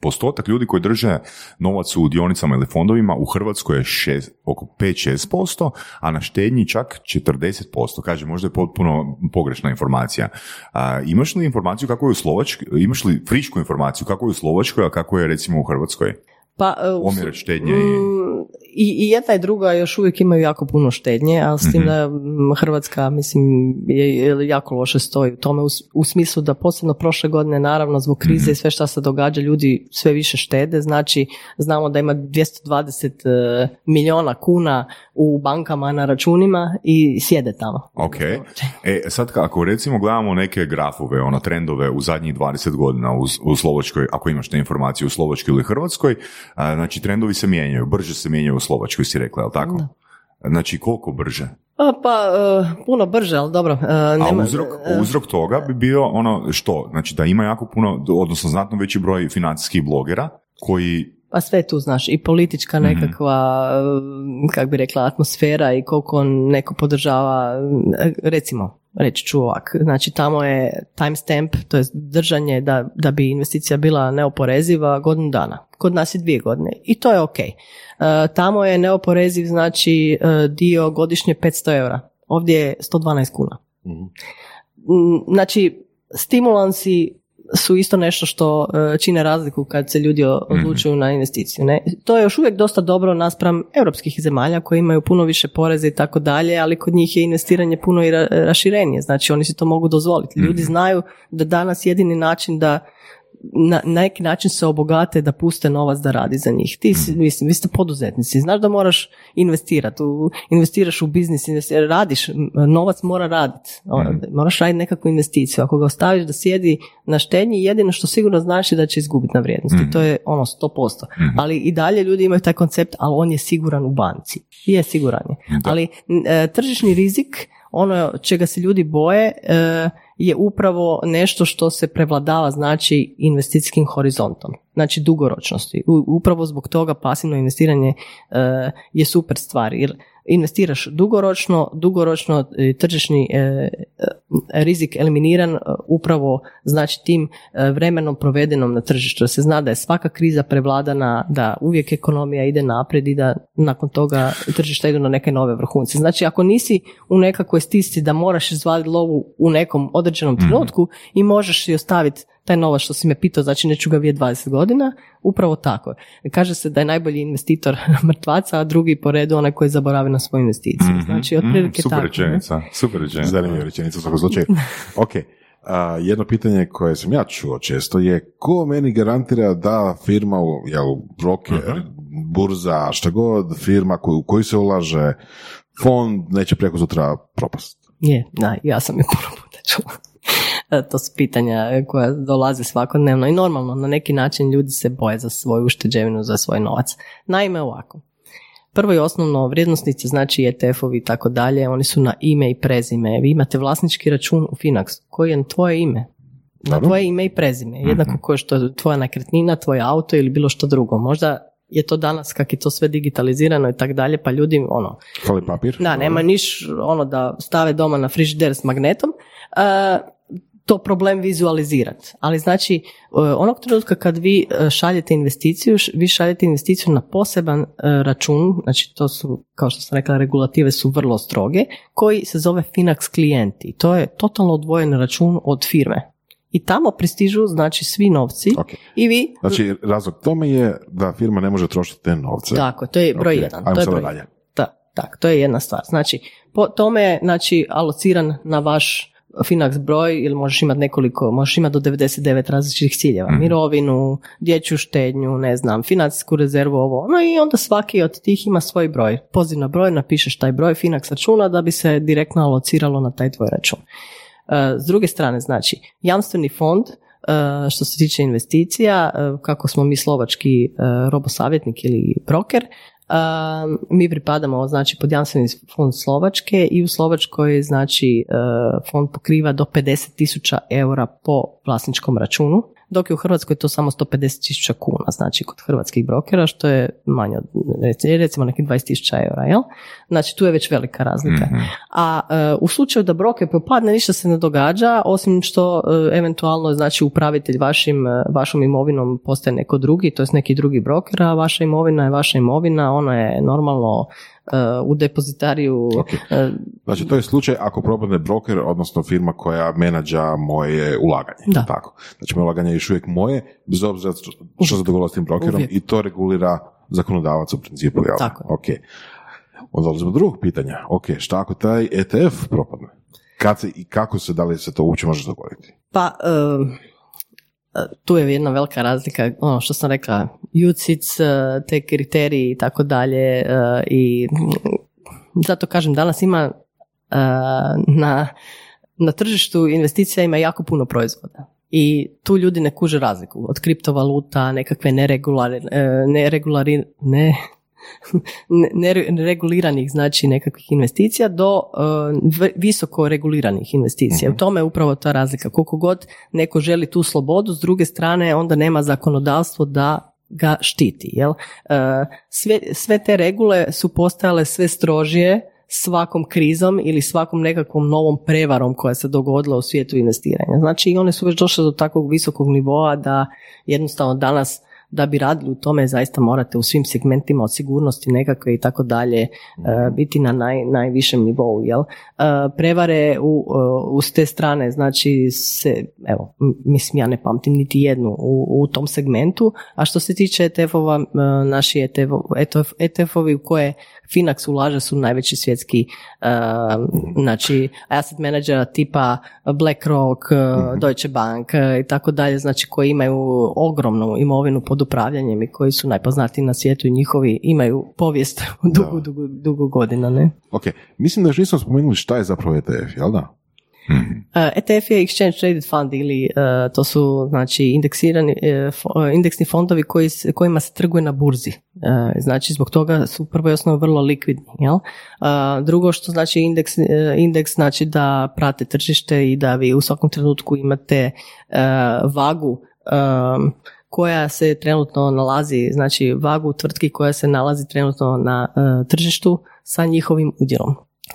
postotak ljudi koji drže novac u dionicama ili fondovima u Hrvatskoj je šest, oko 5-6%, a na štednji čak 40%. Kaže, možda je potpuno pogrešna informacija. A, imaš li informaciju kako je u Slovačkoj, imaš li frišku informaciju kako je u Slovačkoj, a kako je recimo u Hrvatskoj? Pa, e, u- Omjer štednje i... I, I jedna i druga još uvijek imaju jako puno štednje, ali s Mhm. tim da mm, Hrvatska mislim je, je jako loše stoji u tome u, u smislu da posebno prošle godine naravno zbog krize Mhm. i sve šta se događa ljudi sve više štede, znači znamo da ima 220 e, milijuna kuna u bankama na računima i sjede tamo. Ok. E, sad ako recimo gledamo neke grafove, ono trendove u zadnjih 20 godina u, u Slovačkoj, ako imaš te informacije u Slovačkoj ili Hrvatskoj, a, znači trendovi se mijenjaju, brže se mijenjaju Slovačkoj, si rekla, jel tako? Znači koliko brže? A, Pa, e, puno brže, ali dobro. A nema- uzrok, e, uzrok toga bi bio ono što? Znači da ima jako puno, odnosno znatno veći broj financijskih blogera koji Pa sve tu, znaš, i politička Mhm. nekakva, kak bi rekla, atmosfera i koliko neko podržava, recimo, reći ću ovak, znači tamo je timestamp, to je držanje da, da bi investicija bila neoporeziva godinu dana. Kod nas je dvije godine i to je ok. Eh, tamo je neoporeziv, znači eh, dio godišnje 500 eura. Ovdje je 112 kuna. Mm, Znači, stimulansi su isto nešto što e, čine razliku kad se ljudi o- odlučuju na investiciju. Ne? To je još uvijek dosta dobro naspram europskih zemalja koji imaju puno više poreze i tako dalje, ali kod njih je investiranje puno i ra- raširenije. Znači oni si to mogu dozvoliti. Ljudi znaju da danas jedini način da na neki način se obogate da puste novac da radi za njih. Ti si, mislim, vi ste poduzetnici, znaš da moraš investirati, u, investiraš u biznis, investiraš, radiš, novac mora raditi, moraš raditi nekakvu investiciju. Ako ga ostaviš da sjedi na štednji, jedino što sigurno znaš je da će izgubiti na vrijednosti. To je ono 100%. Ali i dalje ljudi imaju taj koncept, ali on je siguran u banci. Je siguran je. Ali e, tržišni rizik ono čega se ljudi boje e, je upravo nešto što se prevladava znači investicijskim horizontom, znači dugoročnosti. Upravo zbog toga pasivno investiranje e, je super stvar jer investiraš dugoročno, dugoročno e, tržišni e, e, rizik eliminiran upravo znači tim vremenom provedenom na tržištu. Se zna da je svaka kriza prevladana, da uvijek ekonomija ide naprijed i da nakon toga tržišta idu na neke nove vrhunce. Znači ako nisi u nekakvoj stisci da moraš izvaditi lovu u nekom određenom trenutku i možeš si ostaviti taj novac što si me pitao, znači neću ga vidjeti 20 godina, upravo tako. Kaže se da je najbolji investitor mrtvaca, a drugi po redu onaj koji zaboravi na svoju investiciju. Znači, otprilike Mhm, super tako. ne? rečenica, super rečenica. Zanimljiva rečenica u svakom slučaju. Ok, a, jedno pitanje koje sam ja čuo često je ko meni garantira da firma, u- jel, broker, burza, šta god, firma koju, u koju se ulaže, fond neće preko sutra propast. Je, da, ja sam je puno puta čula. E, To su pitanja koja dolaze svakodnevno i normalno na neki način ljudi se boje za svoju ušteđevinu, za svoj novac. Naime ovako, prvo i osnovno vrijednosnice, znači ETF-ovi i tako dalje, oni su na ime i prezime. Vi imate vlasnički račun u Finaxu koji je na tvoje ime. Na tvoje ime i prezime. Jednako kao što je tvoja nekretnina, tvoj auto ili bilo što drugo. Možda je to danas kak je to sve digitalizirano i tako dalje, pa ljudi ono, Fali papir? da, nema niš ono da stave doma na frižider s magnetom, e, to problem vizualizirati. Ali znači, e, onog trenutka kad vi e, šaljete investiciju, vi šaljete investiciju na poseban e, račun, znači to su, kao što sam rekla, regulative su vrlo stroge, koji se zove Finax klijenti. To je totalno odvojen račun od firme. I tamo pristižu, znači, svi novci Ok. i vi... Znači, razlog tome je da firma ne može trošiti te novce. Tako, to je broj Ok, jedan. ajmo to je broj dalje. Da, tak, to je jedna stvar. Znači, po tome je znači, alociran na vaš Finax broj ili možeš imati nekoliko, možeš imati do 99 različitih ciljeva. Mirovinu, dječju štednju, ne znam, financijsku rezervu, ovo, ono i onda svaki od tih ima svoj broj. Poziv na broj, napišeš taj broj Finax računa da bi se direktno alociralo na taj tvoj račun. E, S druge strane, znači, jamstveni fond, e, što se tiče investicija, e, kako smo mi slovački robosavjetnik ili broker, mi pripadamo znači pod jamstveni fond Slovačke i u Slovačkoj znači e, fond pokriva do 50 tisuća eura po vlasničkom računu, dok je u Hrvatskoj to samo 150 tisuća kuna, znači kod hrvatskih brokera, što je manje od rec- recimo nekih 20 tisuća eura, jel? Znači tu je već velika razlika. A e, u slučaju da broker propadne, ništa se ne događa, osim što e, eventualno znači upravitelj vašim, e, vašom imovinom postaje neko drugi, to je neki drugi broker, a vaša imovina je vaša imovina, ona je normalno u depozitariju Ok. e, Znači, to je slučaj ako propadne broker, odnosno firma koja menadža moje ulaganje. Da. Tako. Znači, moje ulaganje je još uvijek moje, bez obzira što- se dogodilo s tim brokerom Uvijek. i to regulira zakonodavac u principu. Jel? Tako. Ok. Onda dolazimo do drugog pitanja. Ok, šta ako taj ETF propadne? Kad se i kako se, da li se to uopće može dogoditi? Pa, e, tu je jedna velika razlika, ono što sam rekla, UCITS, e, te kriteriji i tako dalje e, i zato kažem, danas ima e, na, na tržištu investicija ima jako puno proizvoda. I tu ljudi ne kuže razliku od kriptovaluta, nekakve neregulari, neregulari, ne, ne- nereguliranih znači nekakvih investicija do uh, visoko reguliranih investicija. U tome je upravo ta razlika. Koliko god neko želi tu slobodu, s druge strane onda nema zakonodavstvo da ga štiti. Jel? Uh, sve, sve te regule su postajale sve strožije svakom krizom ili svakom nekakvom novom prevarom koja se dogodila u svijetu investiranja. Znači i one su već došle do takvog visokog nivoa da jednostavno danas da bi radili u tome zaista morate u svim segmentima od sigurnosti nekakve i tako dalje e, biti na naj, najvišem nivou. Jel? E, prevare u, e, uz te strane, znači se, evo, mislim ja ne pamtim niti jednu u, u tom segmentu, a što se tiče ETF-ova, naši ETF, ETF, ETF-ovi u koje Finax ulaže su najveći svjetski znači asset menadžera tipa BlackRock, e, Deutsche Bank i tako dalje, znači koji imaju ogromnu imovinu pod upravljanjem i koji su najpoznatiji na svijetu i njihovi imaju povijest dugu, dugu, dugu godina, ne? Ok, mislim da još nismo spomenuli šta je zapravo ETF, jel da? Uh, ETF je Exchange Traded Fund ili uh, to su znači indeksirani uh, uh, indeksni fondovi koji, kojima se trguje na burzi. Uh, znači zbog toga su prvo i osnovno vrlo likvidni. Jel? Uh, drugo što znači indeks, uh, indeks znači da prate tržište i da vi u svakom trenutku imate uh, vagu um, koja se trenutno nalazi, znači vagu tvrtki koja se nalazi trenutno na uh, tržištu sa njihovim udjelom.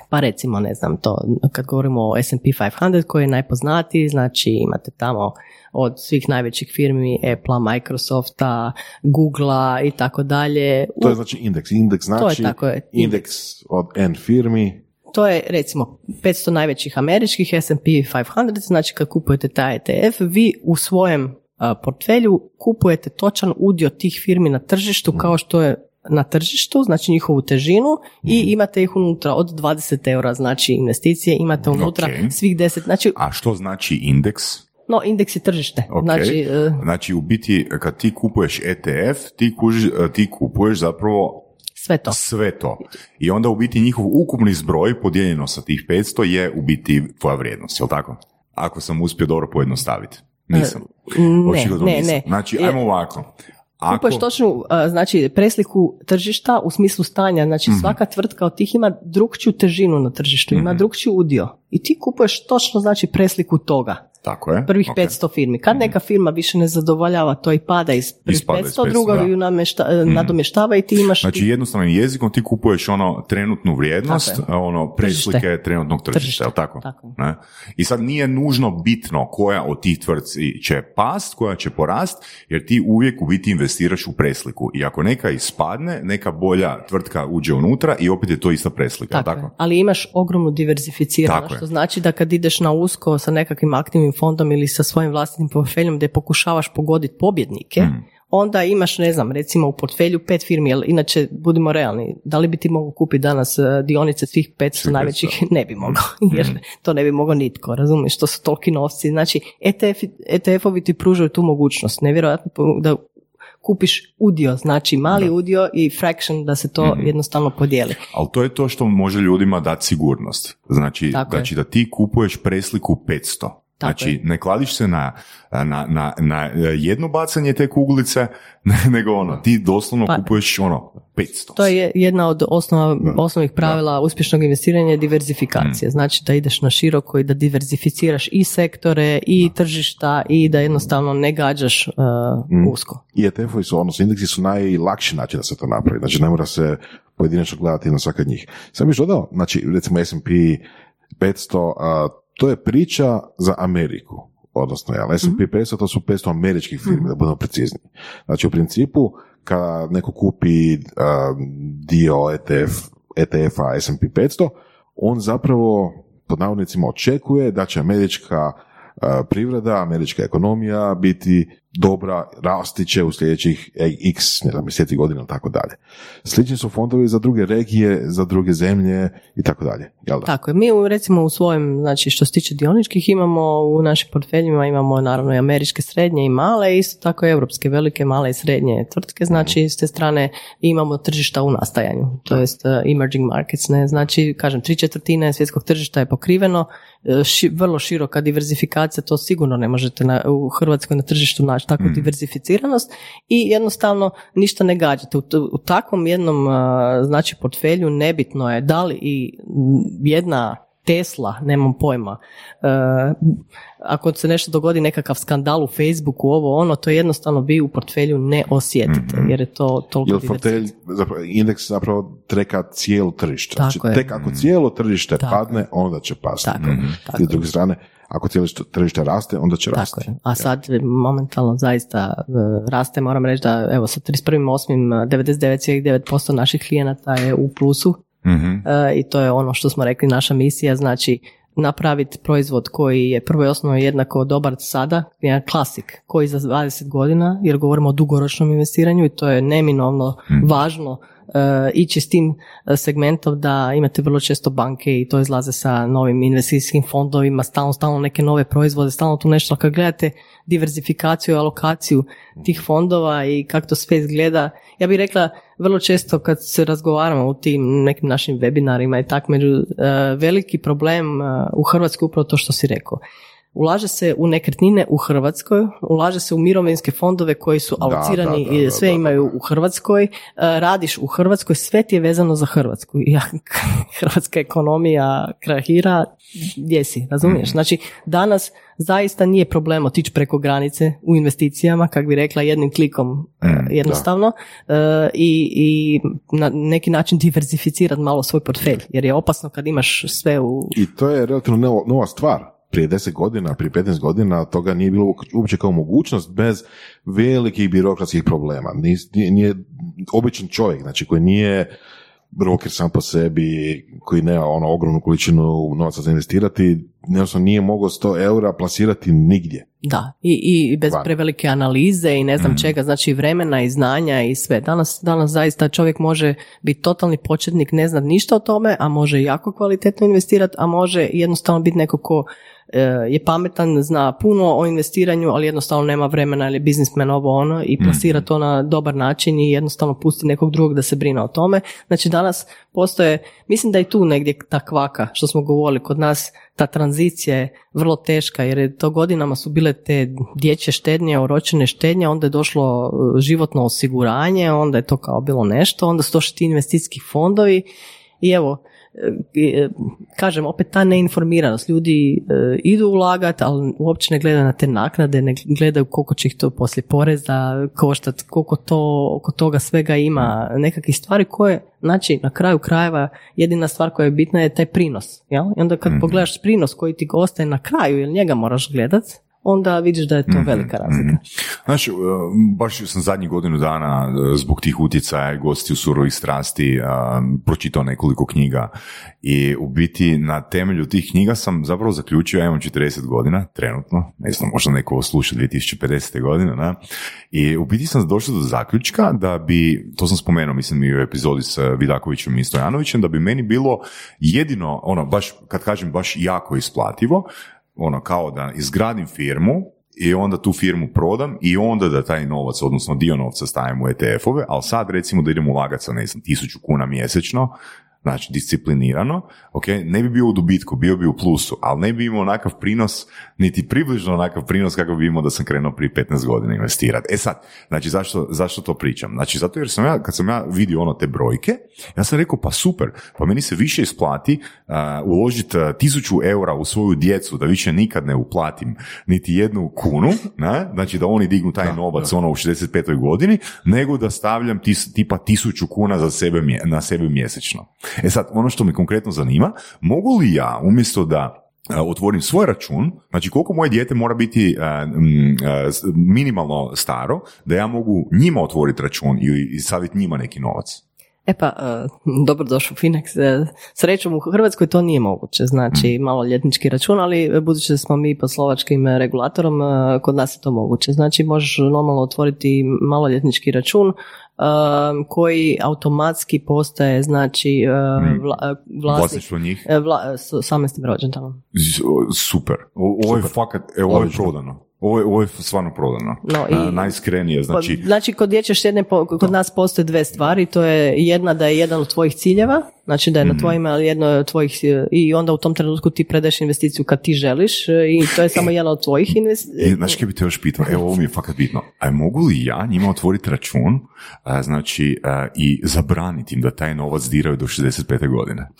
Pa recimo, ne znam, to kad govorimo o S&P 500 koji je najpoznatiji, znači imate tamo od svih najvećih firmi Apple, Microsofta, Googlea i tako dalje. To je znači indeks. Indeks znači tako je, indeks od N firmi. To je recimo 500 najvećih američkih S&P 500, znači kad kupujete taj ETF, vi u svojem portfelju kupujete točan udio tih firmi na tržištu kao što je na tržištu, znači njihovu težinu i imate ih unutra od 20 eura, znači investicije, imate unutra Ok. svih 10, znači, A što znači indeks? no indeks je tržište, Ok. znači, e, Znači, u biti, kad ti kupuješ ETF, ti, kuži- ti kupuješ zapravo sve to. sve to. I onda u biti njihov ukupni zbroj podijeljeno sa tih 500 je u biti tvoja vrijednost, jel tako? Ako sam uspio dobro pojednostaviti. Nisam. Ne, Očigledno ne, nisam. ne. Znači, ajmo ovako. Ako, Kupuješ točnu, znači, presliku tržišta u smislu stanja, znači Mhm. svaka tvrtka od tih ima drugčiju težinu na tržištu, ima Mhm. drugčiji udio. I ti kupuješ točno, znači, presliku toga. Tako je. prvih ok. Mhm. 500 firmi. Kad neka firma više ne zadovoljava to i pada iz prvih Ispada iz 500, 500, druga ju namešta, nadomještava i ti imaš... Znači jednostavnim jezikom ti kupuješ ono trenutnu vrijednost, Tako ono preslike trenutnog tržišta, Tržište. jel tako? Tako je. Ne? I sad nije nužno bitno koja od tih tvrtci će past, koja će porast, jer ti uvijek u biti investiraš u presliku. I ako neka ispadne, neka bolja tvrtka uđe unutra i opet je to ista preslika, Tako je. tako? Ali imaš ogromnu diversificiranost, Tako je. što znači da kad ideš na usko sa nekakvim aktivnim fondom ili sa svojim vlastitim portfeljom gdje pokušavaš pogoditi pobjednike, Mm. onda imaš, ne znam, recimo u portfelju pet firmi, jer inače, budimo realni, da li bi ti mogao kupiti danas e, dionice svih 500 Svih najvećih? 500. Ne bi mogao, Mm. jer to ne bi mogao nitko, razumiješ, to su toliki novci. Znači, ETF, ETF-ovi ti pružaju tu mogućnost, nevjerojatno da kupiš udio, znači mali udio i fraction da se to Mhm. jednostavno podijeli. Ali to je to što može ljudima dati sigurnost. Znači, Tako je. znači da ti kupuješ presliku 500. Znači, je. ne kladiš se na, na, na, na jedno bacanje te kuglice, nego ono, ti doslovno Pa- kupuješ ono 500. To je jedna od osnova, osnovnih pravila uspješnog investiranja je diversifikacija. Znači da ideš na široko i da diversificiraš i sektore i tržišta i da jednostavno ne gađaš uh, usko. I ETF-ovi su, odnosno indeksi su najlakši način da se to napravi. Znači ne mora se pojedinačno gledati na svaka od njih. Sam još dodao, znači recimo S&P 500, a, to je priča za Ameriku. Odnosno, jel, S&P 500 to su 500 američkih firmi, da budemo precizni. Znači u principu, kada neko kupi a, dio ETF, ETF-a S&P 500, on zapravo pod navodnicima očekuje da će američka a, privreda, američka ekonomija biti dobra, rasti će u sljedećih e, x, ne znam, mjeseci godina ili tako dalje. Slični su fondovi za druge regije, za druge zemlje i tako dalje. Jel da? Tako je. Mi u, recimo u svojem, znači što se tiče dioničkih imamo u našim portfeljima imamo naravno i američke srednje i male, isto tako i europske velike, male i srednje tvrtke, znači s te strane imamo tržišta u nastajanju, to jest uh, emerging markets, ne, znači kažem tri četvrtine svjetskog tržišta je pokriveno, ši- vrlo široka diversifikacija, to sigurno ne možete na, u Hrvatskoj na tržištu naći takvu diversificiranost i jednostavno ništa ne gađate. U, u takvom jednom znači portfelju nebitno je da li i jedna Tesla, nemam pojma, uh, ako se nešto dogodi nekakav skandal u Facebooku, ovo ono, to jednostavno vi u portfelju ne osjetite, jer je to toliko Jer diversificirano. fotelj, zapravo, indeks zapravo treka cijelo tržište. Znači, je. tek ako cijelo tržište Tako padne, onda će pasti. Tako je, tako I s druge strane, ako cijelo tržište raste, onda će Tako rasti. je. A sad momentalno zaista e, raste, moram reći da evo sa 31.8. 99,9% naših klijenata je u plusu Mhm. e, i to je ono što smo rekli naša misija, znači napraviti proizvod koji je prvo i osnovno jednako dobar sada, jedan klasik koji za 20 godina, jer govorimo o dugoročnom investiranju i to je neminovno važno ići s tim e, segmentom da imate vrlo često banke i to izlaze sa novim investicijskim fondovima, stalno, stalno neke nove proizvode, stalno tu nešto. Kad gledate diversifikaciju i alokaciju tih fondova i kako to sve izgleda, ja bih rekla vrlo često kad se razgovaramo u tim nekim našim webinarima i tak, među veliki problem u Hrvatskoj upravo to što si rekao ulaže se u nekretnine u Hrvatskoj, ulaže se u mirovinske fondove koji su alocirani i sve imaju u Hrvatskoj, e, radiš u Hrvatskoj, sve ti je vezano za Hrvatsku. Ja, hrvatska ekonomija krahira, gdje si, razumiješ? Mhm. Znači, danas zaista nije problem otići preko granice u investicijama, kak bi rekla, jednim klikom e, mhm, jednostavno e, i, i na neki način diversificirati malo svoj portfelj, jer je opasno kad imaš sve u... I to je relativno nova stvar prije 10 godina, prije 15 godina toga nije bilo uopće kao mogućnost bez velikih birokratskih problema. Nije, nije običan čovjek, znači koji nije broker sam po sebi, koji nema ono ogromnu količinu novaca za investirati, jednostavno nije mogao 100 eura plasirati nigdje. Da, i, i bez prevelike analize i ne znam mm. čega, znači vremena i znanja i sve. Danas, danas zaista čovjek može biti totalni početnik, ne zna ništa o tome, a može jako kvalitetno investirati, a može jednostavno biti neko ko je pametan, zna puno o investiranju, ali jednostavno nema vremena ili je biznismen ovo ono i plasira to na dobar način i jednostavno pusti nekog drugog da se brine o tome. Znači danas postoje, mislim da je tu negdje ta kvaka što smo govorili kod nas, ta tranzicija je vrlo teška jer je to godinama su bile te dječje štednje, oročene štednje, onda je došlo e, životno osiguranje, onda je to kao bilo nešto, onda su došli ti investicijski fondovi i evo, E, kažem, opet ta neinformiranost. Ljudi e, idu ulagati, ali uopće ne gledaju na te naknade, ne gledaju koliko će ih to poslije poreza koštati, koliko to oko toga svega ima, nekakvih stvari koje, znači, na kraju krajeva jedina stvar koja je bitna je taj prinos. Jel? I onda kad mm pogledaš prinos koji ti ostaje na kraju, jer njega moraš gledat, onda vidiš da je to mhm, velika razlika. mm Znači, baš sam zadnjih godinu dana e, zbog tih utjecaja i gosti u surovih strasti pročitao nekoliko knjiga i u biti na temelju tih knjiga sam zapravo zaključio, ja imam 40 godina trenutno, ne znam, možda neko sluša 2050. godine, na? i u biti sam došao do zaključka da bi, to sam spomenuo, mislim i u epizodi s Vidakovićem i Stojanovićem, da bi meni bilo jedino, ono, baš, kad kažem baš jako isplativo, ono kao da izgradim firmu i onda tu firmu prodam i onda da taj novac, odnosno dio novca stavim u ETF-ove, ali sad recimo da idem ulagati sa ne znam, tisuću kuna mjesečno, znači disciplinirano, ok, ne bi bio u dobitku, bio bi u plusu, ali ne bi imao onakav prinos, niti približno onakav prinos kako bi imao da sam krenuo prije 15 godina investirati. E sad, znači zašto, zašto to pričam? Znači zato jer sam ja, kad sam ja vidio ono te brojke, ja sam rekao pa super, pa meni se više isplati uh, uložiti tisuću eura u svoju djecu da više nikad ne uplatim niti jednu kunu, ne? znači da oni dignu taj novac ono u 65. godini, nego da stavljam tis, tipa tisuću kuna za sebe, na sebe mjesečno. E sad, ono što me konkretno zanima, mogu li ja umjesto da e, otvorim svoj račun, znači koliko moje dijete mora biti e, e, minimalno staro, da ja mogu njima otvoriti račun i staviti njima neki novac. E pa, dobro došao Finex. Srećom u Hrvatskoj to nije moguće, znači mm. maloljetnički račun, ali budući da smo mi pod slovačkim regulatorom, kod nas je to moguće. Znači možeš normalno otvoriti maloljetnički račun, Um, koji automatski postaje znači uh, vla, vlasništvo njih uh, vla, samim rođendanom. Super. Ovo je fakat, evo ovo je prodano. Ovo je, ovo je stvarno prodano. No, i, najiskrenije. Znači, znači kod dječje štedne, kod nas postoje dve stvari. To je jedna da je jedan od tvojih ciljeva, znači da je na mhm. tvojima jedno od tvojih i onda u tom trenutku ti predeš investiciju kad ti želiš i to je samo jedna od tvojih investicija. Znači, bi te još pitao, evo ovo mi je fakat bitno, a mogu li ja njima otvoriti račun znači i zabraniti im da taj novac diraju do 65. godine?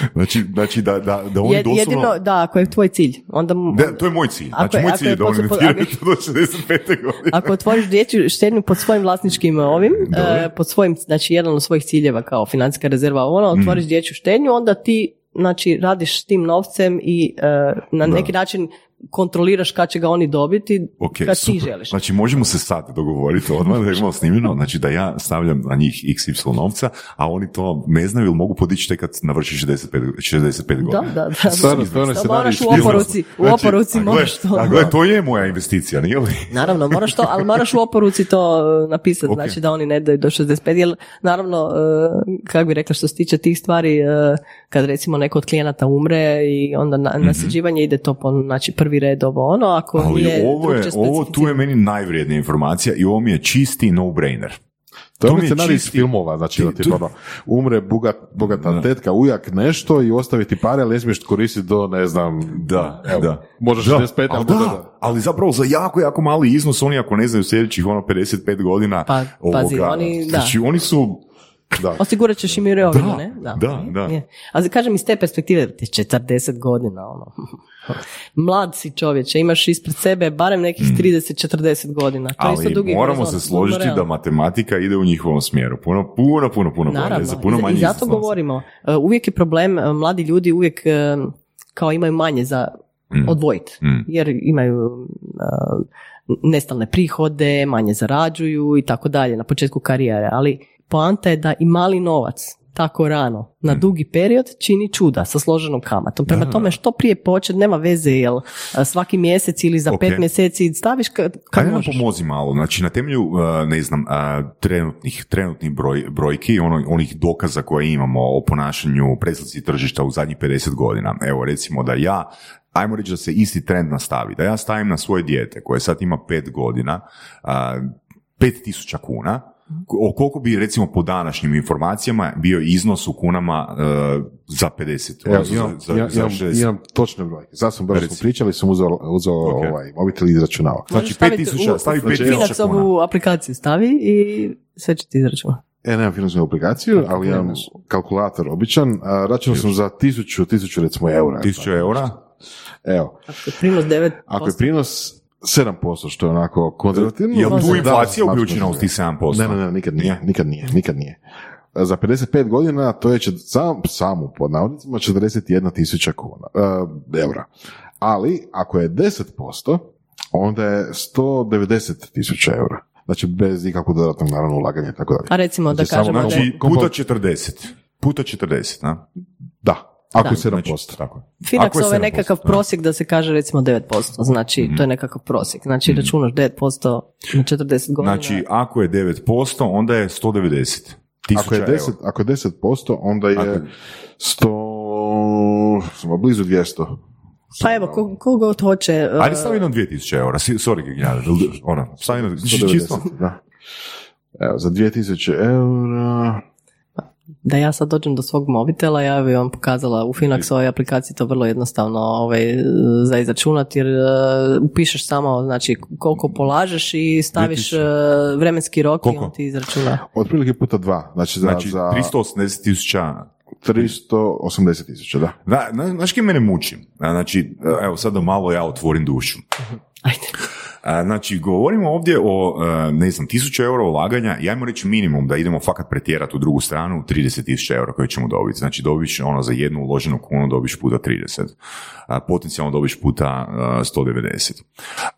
znači, znači da, da, da oni doslovno... Jedino, da, ako je tvoj cilj. Onda... Da, to je moj cilj. Znači, ako, moj cilj je da oni do 65. godine. Ako otvoriš dječju štednju pod svojim vlasničkim ovim, uh, pod svojim, znači jedan od svojih ciljeva kao financijska rezerva, ono, mhm. otvoriš mm. dječju štednju, onda ti znači radiš s tim novcem i uh, na neki način kontroliraš kad će ga oni dobiti, Ok, kad ti želiš. Znači, možemo se sad dogovoriti odmah da imamo snimljeno, znači da ja stavljam na njih XY novca, a oni to ne znaju ili mogu podići tek kad navrši 65, 65 godina. Da, da, da. Stvarno, stvarno Samo se moraš u oporuci, u Znači, oporuci gle, moraš to. A gle, to je moja investicija, nije li? Naravno, moraš to, ali moraš u oporuci to e, napisati, Ok. znači da oni ne daju do 65, jer naravno, e, kako bi rekla što se tiče tih stvari, e, kad recimo neko od klijenata umre i onda na, nasljeđivanje ide to po, znači prvi red ovo ono, ako. Ali nije ovo, je, ovo tu je meni najvrijednija informacija i ovo mi je čisti no-brainer. To To je mi je scenarij iz filmova, znači da ti Tu- ono, umre bogat, bogata Da. tetka, ujak nešto i ostaviti pare, ali ne smiješ koristiti do, ne znam, Da, evo, da. možda Da, 65, ali ali da, možda- ali zapravo za jako, jako mali iznos, oni ako ne znaju sljedećih ono 55 godina, Pa, pazi, oni- da. znači oni su, da. Osigurat ćeš im mirovinu, Da, ne? da, da. Je. Ali kažem iz te perspektive, ti 40 godina, ono. Mlad si čovječe, imaš ispred sebe barem nekih 30-40 godina. To je isto ali dugi moramo horizont, se složiti da matematika ide u njihovom smjeru. Puno, puno, puno, puno bolje. Naravno, Za puno i- manje i zato govorimo. e, Uvijek je problem, e, mladi ljudi uvijek e, kao imaju manje za Mm. odvojiti, Mm. jer imaju nestalne prihode, manje zarađuju i tako dalje na početku karijere, ali poanta je da i mali novac tako rano, na dugi period, čini čuda sa složenom kamatom. Prema Mm. Da. tome, što prije počet, nema veze, jel e, svaki mjesec ili za Ok. pet mjeseci staviš kad, kad Ajde nam možeš. pomozi malo, znači na temelju, uh, ne znam, uh, trenutnih, trenutnih broj, brojki, ono, onih dokaza koje imamo o ponašanju preslici tržišta u zadnjih 50 godina. Evo, recimo da ja, ajmo reći da se isti trend nastavi, da ja stavim na svoje dijete koje sad ima 5 godina, uh, 5000 kuna, o koliko bi recimo po današnjim informacijama bio iznos u kunama uh, za 50, Evo, imam, za, imam, za imam, 60. imam točne brojke. Sad sam brzo smo pričali, sam uzeo, uzeo Ok. ovaj, mobitel i izračunao. Znači Možeš staviti 5000, u- stavi u 5000 kuna. Financovu aplikaciju stavi i sve će ti izračunati. E, nemam financijsku aplikaciju, ali imam kalkulator običan. Računao sam za tisuću, tisuću recimo eura. 1000 eura? Evo, Ako je prinos 9%. ako je prinos 7%, što je onako konzervativno. Je li tu da, inflacija da, uključena da, uz tih 7%? Ne, ne, ne, nikad nije, nikad nije, nikad nije. Za 55 godina to je čet- sam, samu pod navodnicima 41 tisuća kuna, e, eura. Ali ako je 10%, onda je 190 tisuća eura. Znači bez ikakvog dodatnog naravno ulaganja i tako dalje. A recimo da Znači, samo kažemo da Znači, je Kompo- puta 40. Puta 40, na? Da, ako je Da. 7%. Znači, tako je. Finax Ako je ovo je 7%, nekakav da. prosjek da se kaže recimo 9%, znači Mhm. to je nekakav prosjek, znači računaš 9% na 40 godina. Znači, ako je 9%, onda je 190. Ako je, 10, ako je 10%, onda je Ako- 100, smo blizu 200. pa evo, ko, ko god hoće, uh, Ajde stavi jedno 2000 eura, sorry, Gignjada, ono, stavi jedno, 190, čisto. da. Evo, za 2000 eura, da ja sad dođem do svog mobitela, ja bi vam pokazala u Finaxovoj aplikaciji to vrlo jednostavno ovaj, za izračunati jer uh, upišeš samo znači koliko polažeš i staviš 2000. uh, vremenski rok i Koliko? on ti izračuna. otprilike puta dva, znači za, Znači, za 380 tisuća 380 tisuća, da. Da, na- znaš kaj mene muči? A, Znači, evo sad da malo ja otvorim dušu. Ajde. Znači, govorimo ovdje o, e, ne znam, tisuću eura ulaganja i ajmo reći minimum da idemo fakat pretjerati u drugu stranu 30 tisuća eura koje ćemo dobiti. Znači, dobiš ono za jednu uloženu kunu dobiš puta 30. A, potencijalno dobiš puta e, 190.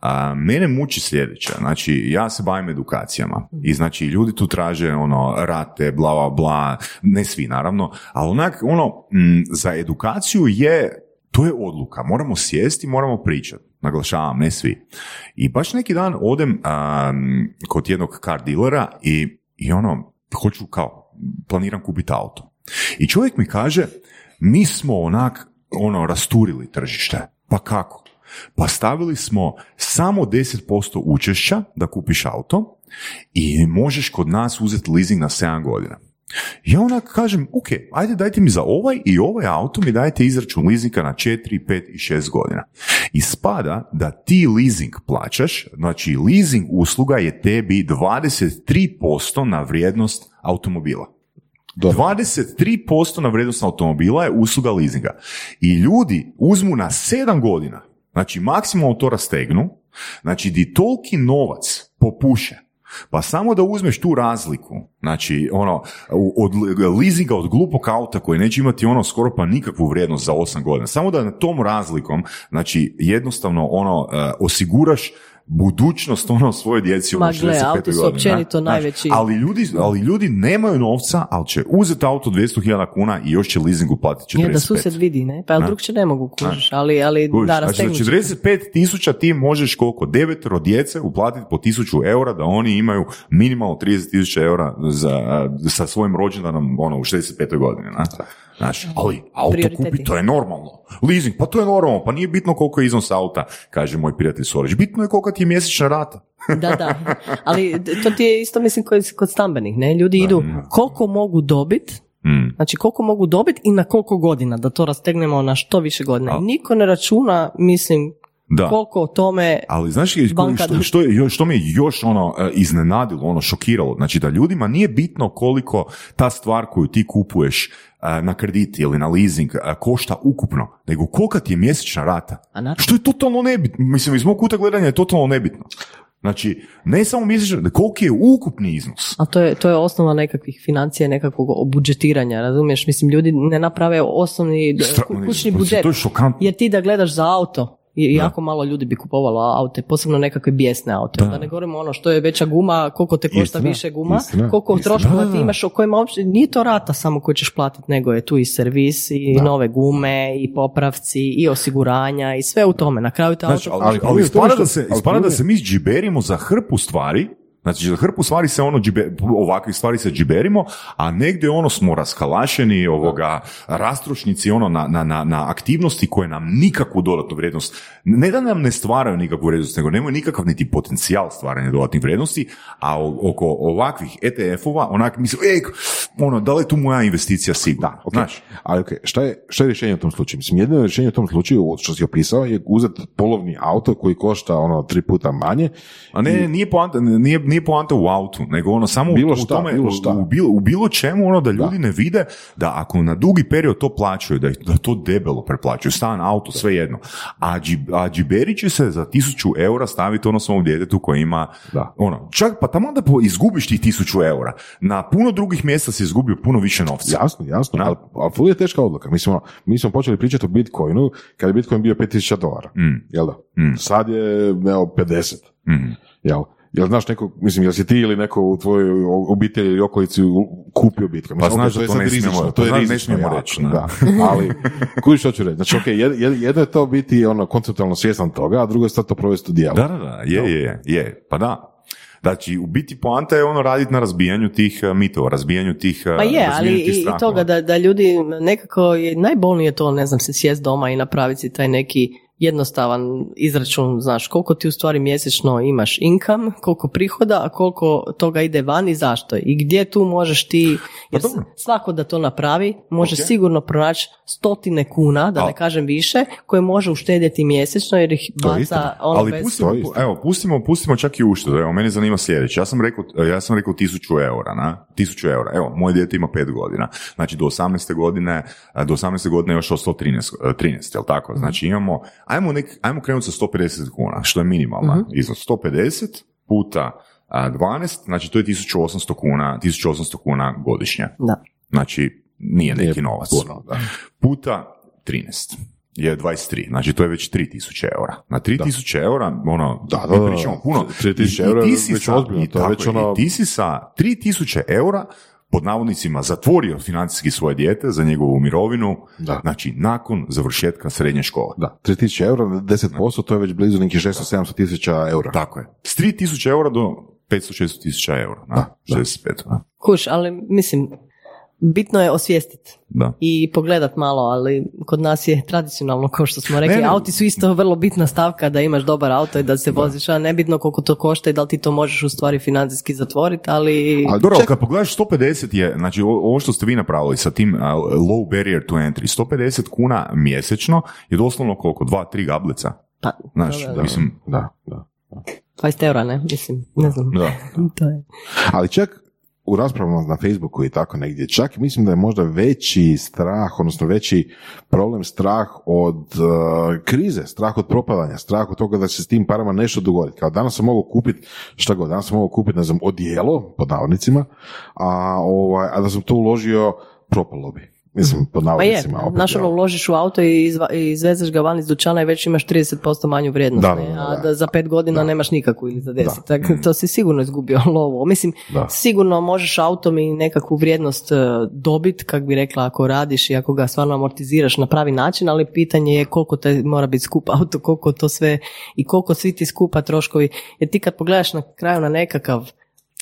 A, mene muči sljedeće. Znači, ja se bavim edukacijama i znači ljudi tu traže ono rate, bla, bla, bla, ne svi naravno, ali onak, ono, za edukaciju je to je odluka, moramo sjesti, moramo pričati, naglašavam, ne svi. I baš neki dan odem am, kod jednog car dealera i, i ono, hoću kao, planiram kupiti auto. I čovjek mi kaže, mi smo onak, ono, rasturili tržište. Pa kako? Pa stavili smo samo 10% učešća da kupiš auto i možeš kod nas uzeti leasing na 7 godina. Ja onak kažem, ok, ajde dajte mi za ovaj i ovaj auto mi dajte izračun leasinga na 4, 5 i 6 godina. I spada da ti leasing plaćaš, znači leasing usluga je tebi 23% na vrijednost automobila. 23% na vrijednost automobila je usluga leasinga. I ljudi uzmu na 7 godina, znači maksimalno to rastegnu, znači di toliki novac popuše, Pa samo da uzmeš tu razliku, znači ono, od leasinga od glupog auta koji neće imati ono skoro pa nikakvu vrijednost za 8 godina, samo da na tom razlikom, znači jednostavno ono, e, osiguraš budućnost ono svojoj djeci Ma ono gle, 65. auti su godini, općenito znaš. najveći- ali ljudi, ali ljudi nemaju novca, ali će uzeti auto 200.000 kuna i još će leasingu platiti 45. Je da susjed vidi, ne? Pa Da. drugče ne mogu kužiš, ali, ali Kužiš, da, znači za će. 45 tisuća ti možeš koliko? Devetero djece uplatiti po tisuću eura da oni imaju minimalno 30 tisuća eura za, sa svojim rođendanom ono, u 65. godini. Na? Znaš, ali auto Prioriteti. kupi, to je normalno. Leasing, pa to je normalno, pa nije bitno koliko je iznos auta, kaže moj prijatelj Sorić. Bitno je kolika ti je mjesečna rata. Da, da. Ali to ti je isto mislim kod, kod stambenih, ne? Ljudi idu koliko mogu dobit, Mm. znači koliko mogu dobit i na koliko godina, da to rastegnemo na što više godina. A- Niko ne računa, mislim, Da. koliko o tome Ali znaš je- Banka- što, što, je, što me još ono e, iznenadilo, ono šokiralo, znači da ljudima nije bitno koliko ta stvar koju ti kupuješ e, na kredit ili na leasing e, košta ukupno, nego kolika ti je mjesečna rata. A. Što je totalno nebitno, mislim iz mog kuta gledanja je totalno nebitno. Znači, ne samo mjesečna, nego koliki je ukupni iznos. A to je, to je osnova nekakvih financija, nekakvog budžetiranja, razumiješ? Mislim, ljudi ne naprave osnovni Stra- ku- kućni to je budžet. šokantno. Jer ti da gledaš za auto, i jako malo ljudi bi kupovalo aute, posebno nekakve bijesne aute. Da. ne govorimo ono što je veća guma, koliko te košta Istina, više guma, istina, koliko istina. troškova Da, ti da. imaš o kojima uopće nije to rata samo koju ćeš platiti, nego je tu i servis, i nove gume, i popravci, i osiguranja, i sve u tome. Na kraju te Znači, auto ali, ali da ali ispada da se mi džiberimo za hrpu stvari, znači za hrpu stvari se ono džibe, ovakvih stvari se džiberimo, a negdje ono smo raskalašeni, ovoga, rastrošnici ono na, na, na, na aktivnosti koje nam nikakvu dodatnu vrijednost, ne da nam ne stvaraju nikakvu vrijednost, nego nemaju nikakav niti potencijal stvaranja dodatnih vrijednosti, a oko ovakvih ETF-ova, onak misle, ej, ono, da li je tu moja investicija sigurna? Da, ok. Znaš, Ali ok, šta je, šta je rješenje u tom slučaju? Mislim, jedno rješenje u tom slučaju, što si opisao, je uzeti polovni auto koji košta ono tri puta manje. A ne, nije poanta, nije, nije poanta u autu, nego ono samo u- Bilo u, šta, tome, bilo u- šta. U, bilo, u bilo čemu ono da ljudi ne vide da ako na dugi period to plaćaju, da, da to debelo preplaćaju, stan, auto, sve jedno. A, dži, a džiberi će se za tisuću eura staviti ono svom djetetu koji ima, Da. ono, čak pa tamo da po- izgubiš tih tisuću eura. Na puno drugih mjesta si izgubio puno više novca. Jasno, jasno, Da. ali, ali je teška odluka. Mi smo, mi smo počeli pričati o Bitcoinu kad je Bitcoin bio 5000 dolara. Mm. Jel da? Mm. Sad je, evo, 50. Mm. Jel? Jel znaš neko, mislim, jel si ti ili neko u tvojoj obitelji ili okolici kupio Bitcoin? Pa Mislim, znaš ok, da to je sad ne smijemo- rizično, pa to je znaš, ne rizično smijemo jako, reći, da. da. Ali, kuži što ću reći. Znači, ok, jed- jed- jedno je to biti ono, konceptualno svjestan toga, a drugo je sad to provesti u djelo. Da, da, da, je, je, je, je, pa da. Znači, u biti poanta je ono raditi na razbijanju tih eh, mitova, razbijanju tih eh, Pa je, ali tih i, i toga da, da ljudi nekako je najbolnije to, ne znam, se sjest doma i napraviti si taj neki jednostavan izračun, znaš, koliko ti u stvari mjesečno imaš income, koliko prihoda, a koliko toga ide van i zašto. I gdje tu možeš ti, jer Pa dobro. svako da to napravi, može Ok. sigurno pronaći stotine kuna, da ne Al- kažem više, koje može uštedjeti mjesečno jer ih baca ono Ali bez... pustimo, evo, pustimo, pustimo čak i uštedu. Evo, mene zanima sljedeće. Ja sam rekao, ja sam rekao tisuću eura, na? Tisuću eura. Evo, moje dijete ima pet godina. Znači, do 18. godine, a, do 18. godine je još ostalo 13, e, 13 jel tako? Znači, imamo, ajmo, nek, ajmo krenuti sa 150 kuna, što je minimalna iznos. 150 puta a, 12, znači to je 1800 kuna, 1800 kuna godišnje. Da. Znači, nije neki Nije novac. puno, da. Puta 13 je 23, znači to je već 3000 eura. Na 3000 eura, ono, Da, da, da, pričamo da. puno. 3000 I- i eura je već ozbiljno, to je već ono- I ti si sa 3000 eura pod navodnicima zatvorio financijski svoje dijete za njegovu mirovinu, Da. znači nakon završetka srednje škole. Da, 3000 eura, 10%, to je već blizu nekih 600-700 tisuća eura. Tako je. S 3000 eura do 500-600 tisuća eura. Na, Da, da. 65. Da. Kuš, ali mislim, bitno je osvijestiti da. i pogledat malo, ali kod nas je tradicionalno, kao što smo rekli, Ne, ne. auti su isto vrlo bitna stavka da imaš dobar auto i da se voziš, a nebitno koliko to košta i da li ti to možeš u stvari financijski zatvoriti, ali... Ali Dobro, ček- kad pogledaš 150 je, znači ovo što ste vi napravili sa tim uh, low barrier to entry, 150 kuna mjesečno je doslovno koliko? Dva, tri gablica. Pa, Znaš, dobro, mislim, Da, da. 20 eura, ne? Mislim, ne znam. da. To je. Ali čak, u raspravama na Facebooku i tako negdje, čak mislim da je možda veći strah, odnosno veći problem strah od uh, krize, strah od propadanja, strah od toga da se s tim parama nešto dogodi. Kao danas sam mogao kupiti, šta god, danas sam mogao kupiti, ne znam, odijelo, pod navodnicima, a, ovaj, a da sam to uložio, propalo bi. Mislim, pod Pa je, navodnicima. znaš ono, uložiš u auto i izva- i izvezeš ga van iz dućana i već imaš 30% manju vrijednost, Da, ne? da, da, a da. za pet godina Da. nemaš nikakvu ili za deset, Da. tako to si sigurno izgubio lovu. Mislim, Da. sigurno možeš autom i nekakvu vrijednost e, dobit, kak bi rekla, ako radiš i ako ga stvarno amortiziraš na pravi način, ali pitanje je koliko te mora biti skup auto, koliko to sve i koliko svi ti skupa troškovi, jer ti kad pogledaš na kraju na nekakav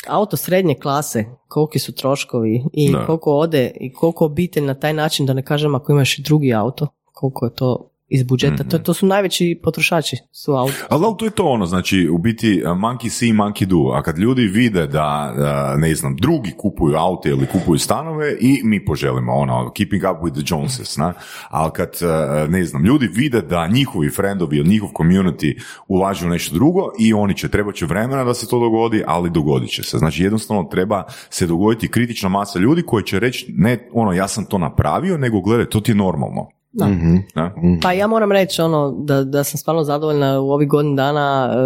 auto srednje klase, koliki su troškovi i Da. koliko ode i koliko obitelj na taj način, da ne kažem ako imaš i drugi auto, koliko je to iz budžeta. To, to su najveći potrošači su auto. Ali to je to ono, znači u biti uh, monkey see, monkey do, a kad ljudi vide da, uh, ne znam, drugi kupuju aute ili kupuju stanove i mi poželimo ono, keeping up with the Joneses, na? ali kad, uh, ne znam, ljudi vide da njihovi friendovi ili njihov community ulažu u nešto drugo i oni će, trebat će vremena da se to dogodi, ali dogodit će se. Znači jednostavno treba se dogoditi kritična masa ljudi koji će reći ne ono ja sam to napravio, nego gledaj, to ti je normalno. Da. Mhm. Na? Pa ja moram reći ono da, da sam stvarno zadovoljna u ovih godinu dana. e,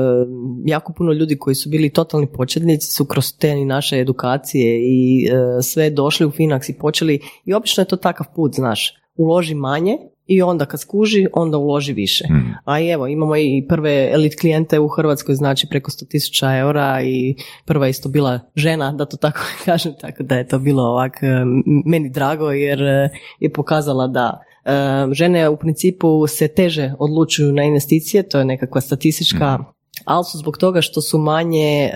jako puno ljudi koji su bili totalni početnici su kroz te i naše edukacije i e, sve došli u Finax i počeli i obično je to takav put, znaš. Uloži manje i onda kad skuži, onda uloži više. Mm. A i evo, imamo i prve elit klijente u Hrvatskoj, znači preko 100.000 eura i prva je isto bila žena, da to tako kažem, tako da je to bilo ovak e, meni drago jer e, je pokazala da žene u principu se teže odlučuju na investicije, to je nekakva statistička, ali su zbog toga što su manje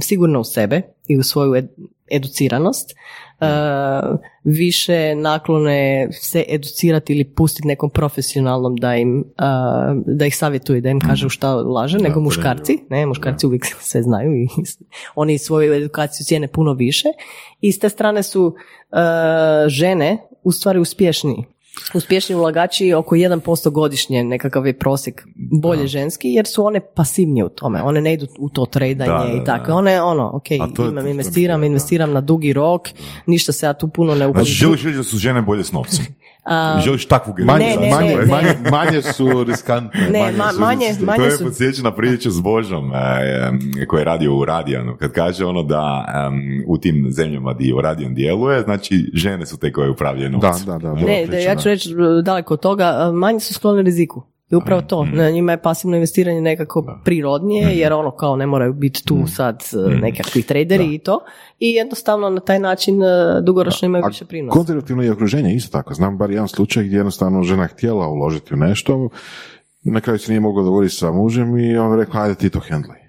sigurne u sebe i u svoju ed- educiranost, e, više naklone se educirati ili pustiti nekom profesionalnom da im da ih savjetuje, da im kaže u šta ulaže, nego muškarci, ne, muškarci uvijek sve znaju i oni svoju edukaciju cijene puno više. I s te strane su žene u stvari uspješniji. Uspješni ulagači oko 1% godišnje, nekakav je prosjek bolje ženski, jer su one pasivnije u tome. One ne idu u to tradanje Da, da, i tako. da. One, ono, ok, imam, investiram, investiram na dugi rok, ništa se ja tu puno ne Znači, uputim. želiš reći da su žene bolje s novcem? A, želiš takvu Manje, Ne, ne, manje, ne, manje, manje su riskantne. Ne, manje ma- su manje- manje to su- je podsjeća na priču s Božom e, e, koji je radio u Radijanu. Kad kaže ono da em, u tim zemljama di Radijan djeluje, znači žene su te koje upravljaju Da, novcem. da, da. dobra Ne, da, ja da. ću reći e, daleko od toga, e, manje su skloni riziku. I upravo to, na njima je pasivno investiranje nekako prirodnije, jer ono kao ne moraju biti tu sad e, nekakvi traderi i to. I jednostavno na taj način e, dugoročno imaju više prinosa. konzervativno je okruženje isto tako. Znam bar jedan slučaj gdje jednostavno žena htjela uložiti u nešto, na kraju se nije mogla dogovoriti sa mužem i on rekao, ajde ti to hendlaj.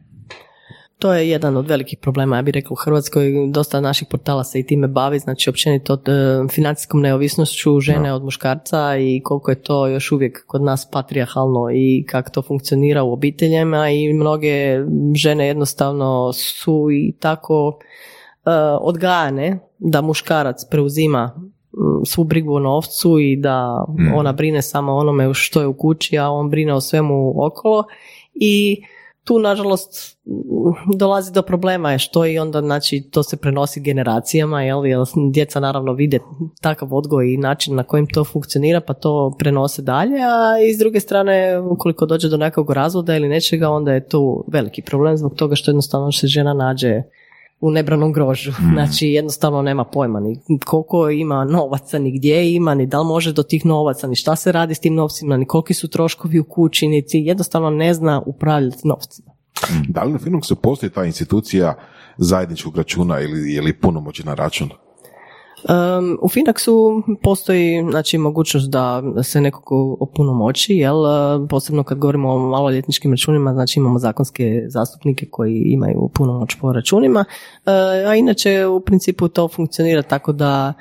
To je jedan od velikih problema, ja bih rekla u Hrvatskoj, dosta naših portala se i time bavi, znači općenito e, financijskom neovisnošću žene od muškarca i koliko je to još uvijek kod nas patrijarhalno i kako to funkcionira u obiteljima i mnoge žene jednostavno su i tako e, odgajane da muškarac preuzima svu brigu o novcu i da ona brine samo onome što je u kući, a on brine o svemu okolo i tu nažalost dolazi do problema je što i onda znači to se prenosi generacijama jel, jer djeca naravno vide takav odgoj i način na kojim to funkcionira pa to prenose dalje a i s druge strane ukoliko dođe do nekog razvoda ili nečega onda je tu veliki problem zbog toga što jednostavno se žena nađe u nebranom grožu. Znači jednostavno nema pojma ni koliko ima novaca, ni gdje ima, ni da li može do tih novaca, ni šta se radi s tim novcima, ni koliki su troškovi u kući, niti jednostavno ne zna upravljati novcima. Da li na Finaxu postoji ta institucija zajedničkog računa ili, ili punomoćna račun? Um, u Finaxu postoji znači, mogućnost da se nekog opunomoći, jel? Posebno kad govorimo o maloljetničkim računima, znači imamo zakonske zastupnike koji imaju punomoć po računima, a inače u principu to funkcionira tako da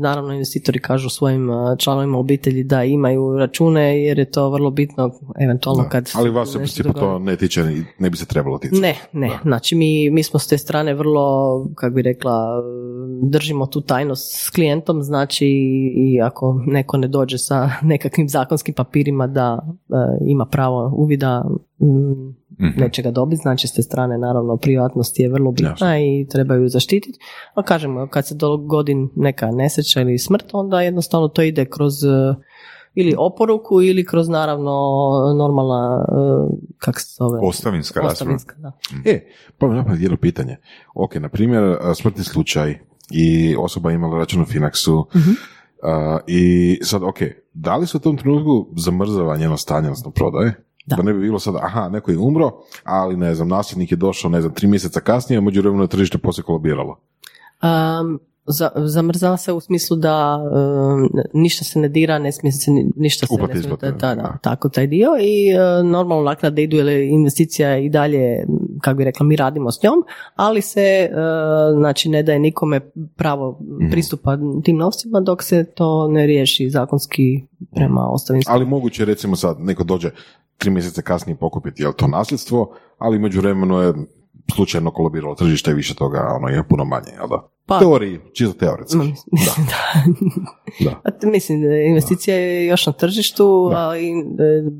naravno investitori kažu svojim uh, članovima obitelji da imaju račune jer je to vrlo bitno eventualno kad Ali vas se u principu to ne tiče, ne bi se trebalo ticati. Ne, ne. Znači mi, mi smo s te strane vrlo, kako bi rekla, držimo tu tajnost s klijentom, znači i ako neko ne dođe sa nekakvim zakonskim papirima da e, ima pravo uvida, mm, nečega dobiti, znači s te strane naravno privatnost je vrlo bitna i treba ju zaštititi, a kažemo kad se dogodi neka nesreća ili smrt, onda jednostavno to ide kroz eh, ili oporuku ili kroz naravno normalna, eh, kak se zove? Ostavinska rasprava. Ostavinska, da. E, pa mi napad jedno pitanje. Ok, na primjer, a, smrtni slučaj i osoba imala račun u Finaxu a, i sad, ok, da li se u tom trenutku zamrzava njeno stanje, odnosno prodaje? Da. ne bi bilo sad, aha, neko je umro, ali ne znam, nasljednik je došao, ne znam, tri mjeseca kasnije, a međuvremenu je tržište poslije kolabiralo. Um, za, zamrzava se u smislu da um, ništa se ne dira, ne smije se ni- ništa se Uplate ne smije, da, da, da. tako taj dio i uh, normalno naknade idu jer je investicija i dalje, kako bi rekla, mi radimo s njom, ali se uh, znači ne daje nikome pravo Mhm. pristupa tim novcima dok se to ne riješi zakonski prema ostavinskom. Ali moguće recimo sad, neko dođe tri mjeseca kasnije pokupiti, je li to nasljedstvo, ali međuvremenu je slučajno kolabiralo tržište i više toga, ono je puno manje, jel da? Pa- Teoriji, čisto teoretski. Mm, Mislim, da. Da. A te- Mislim, da investicija je još na tržištu, ali e,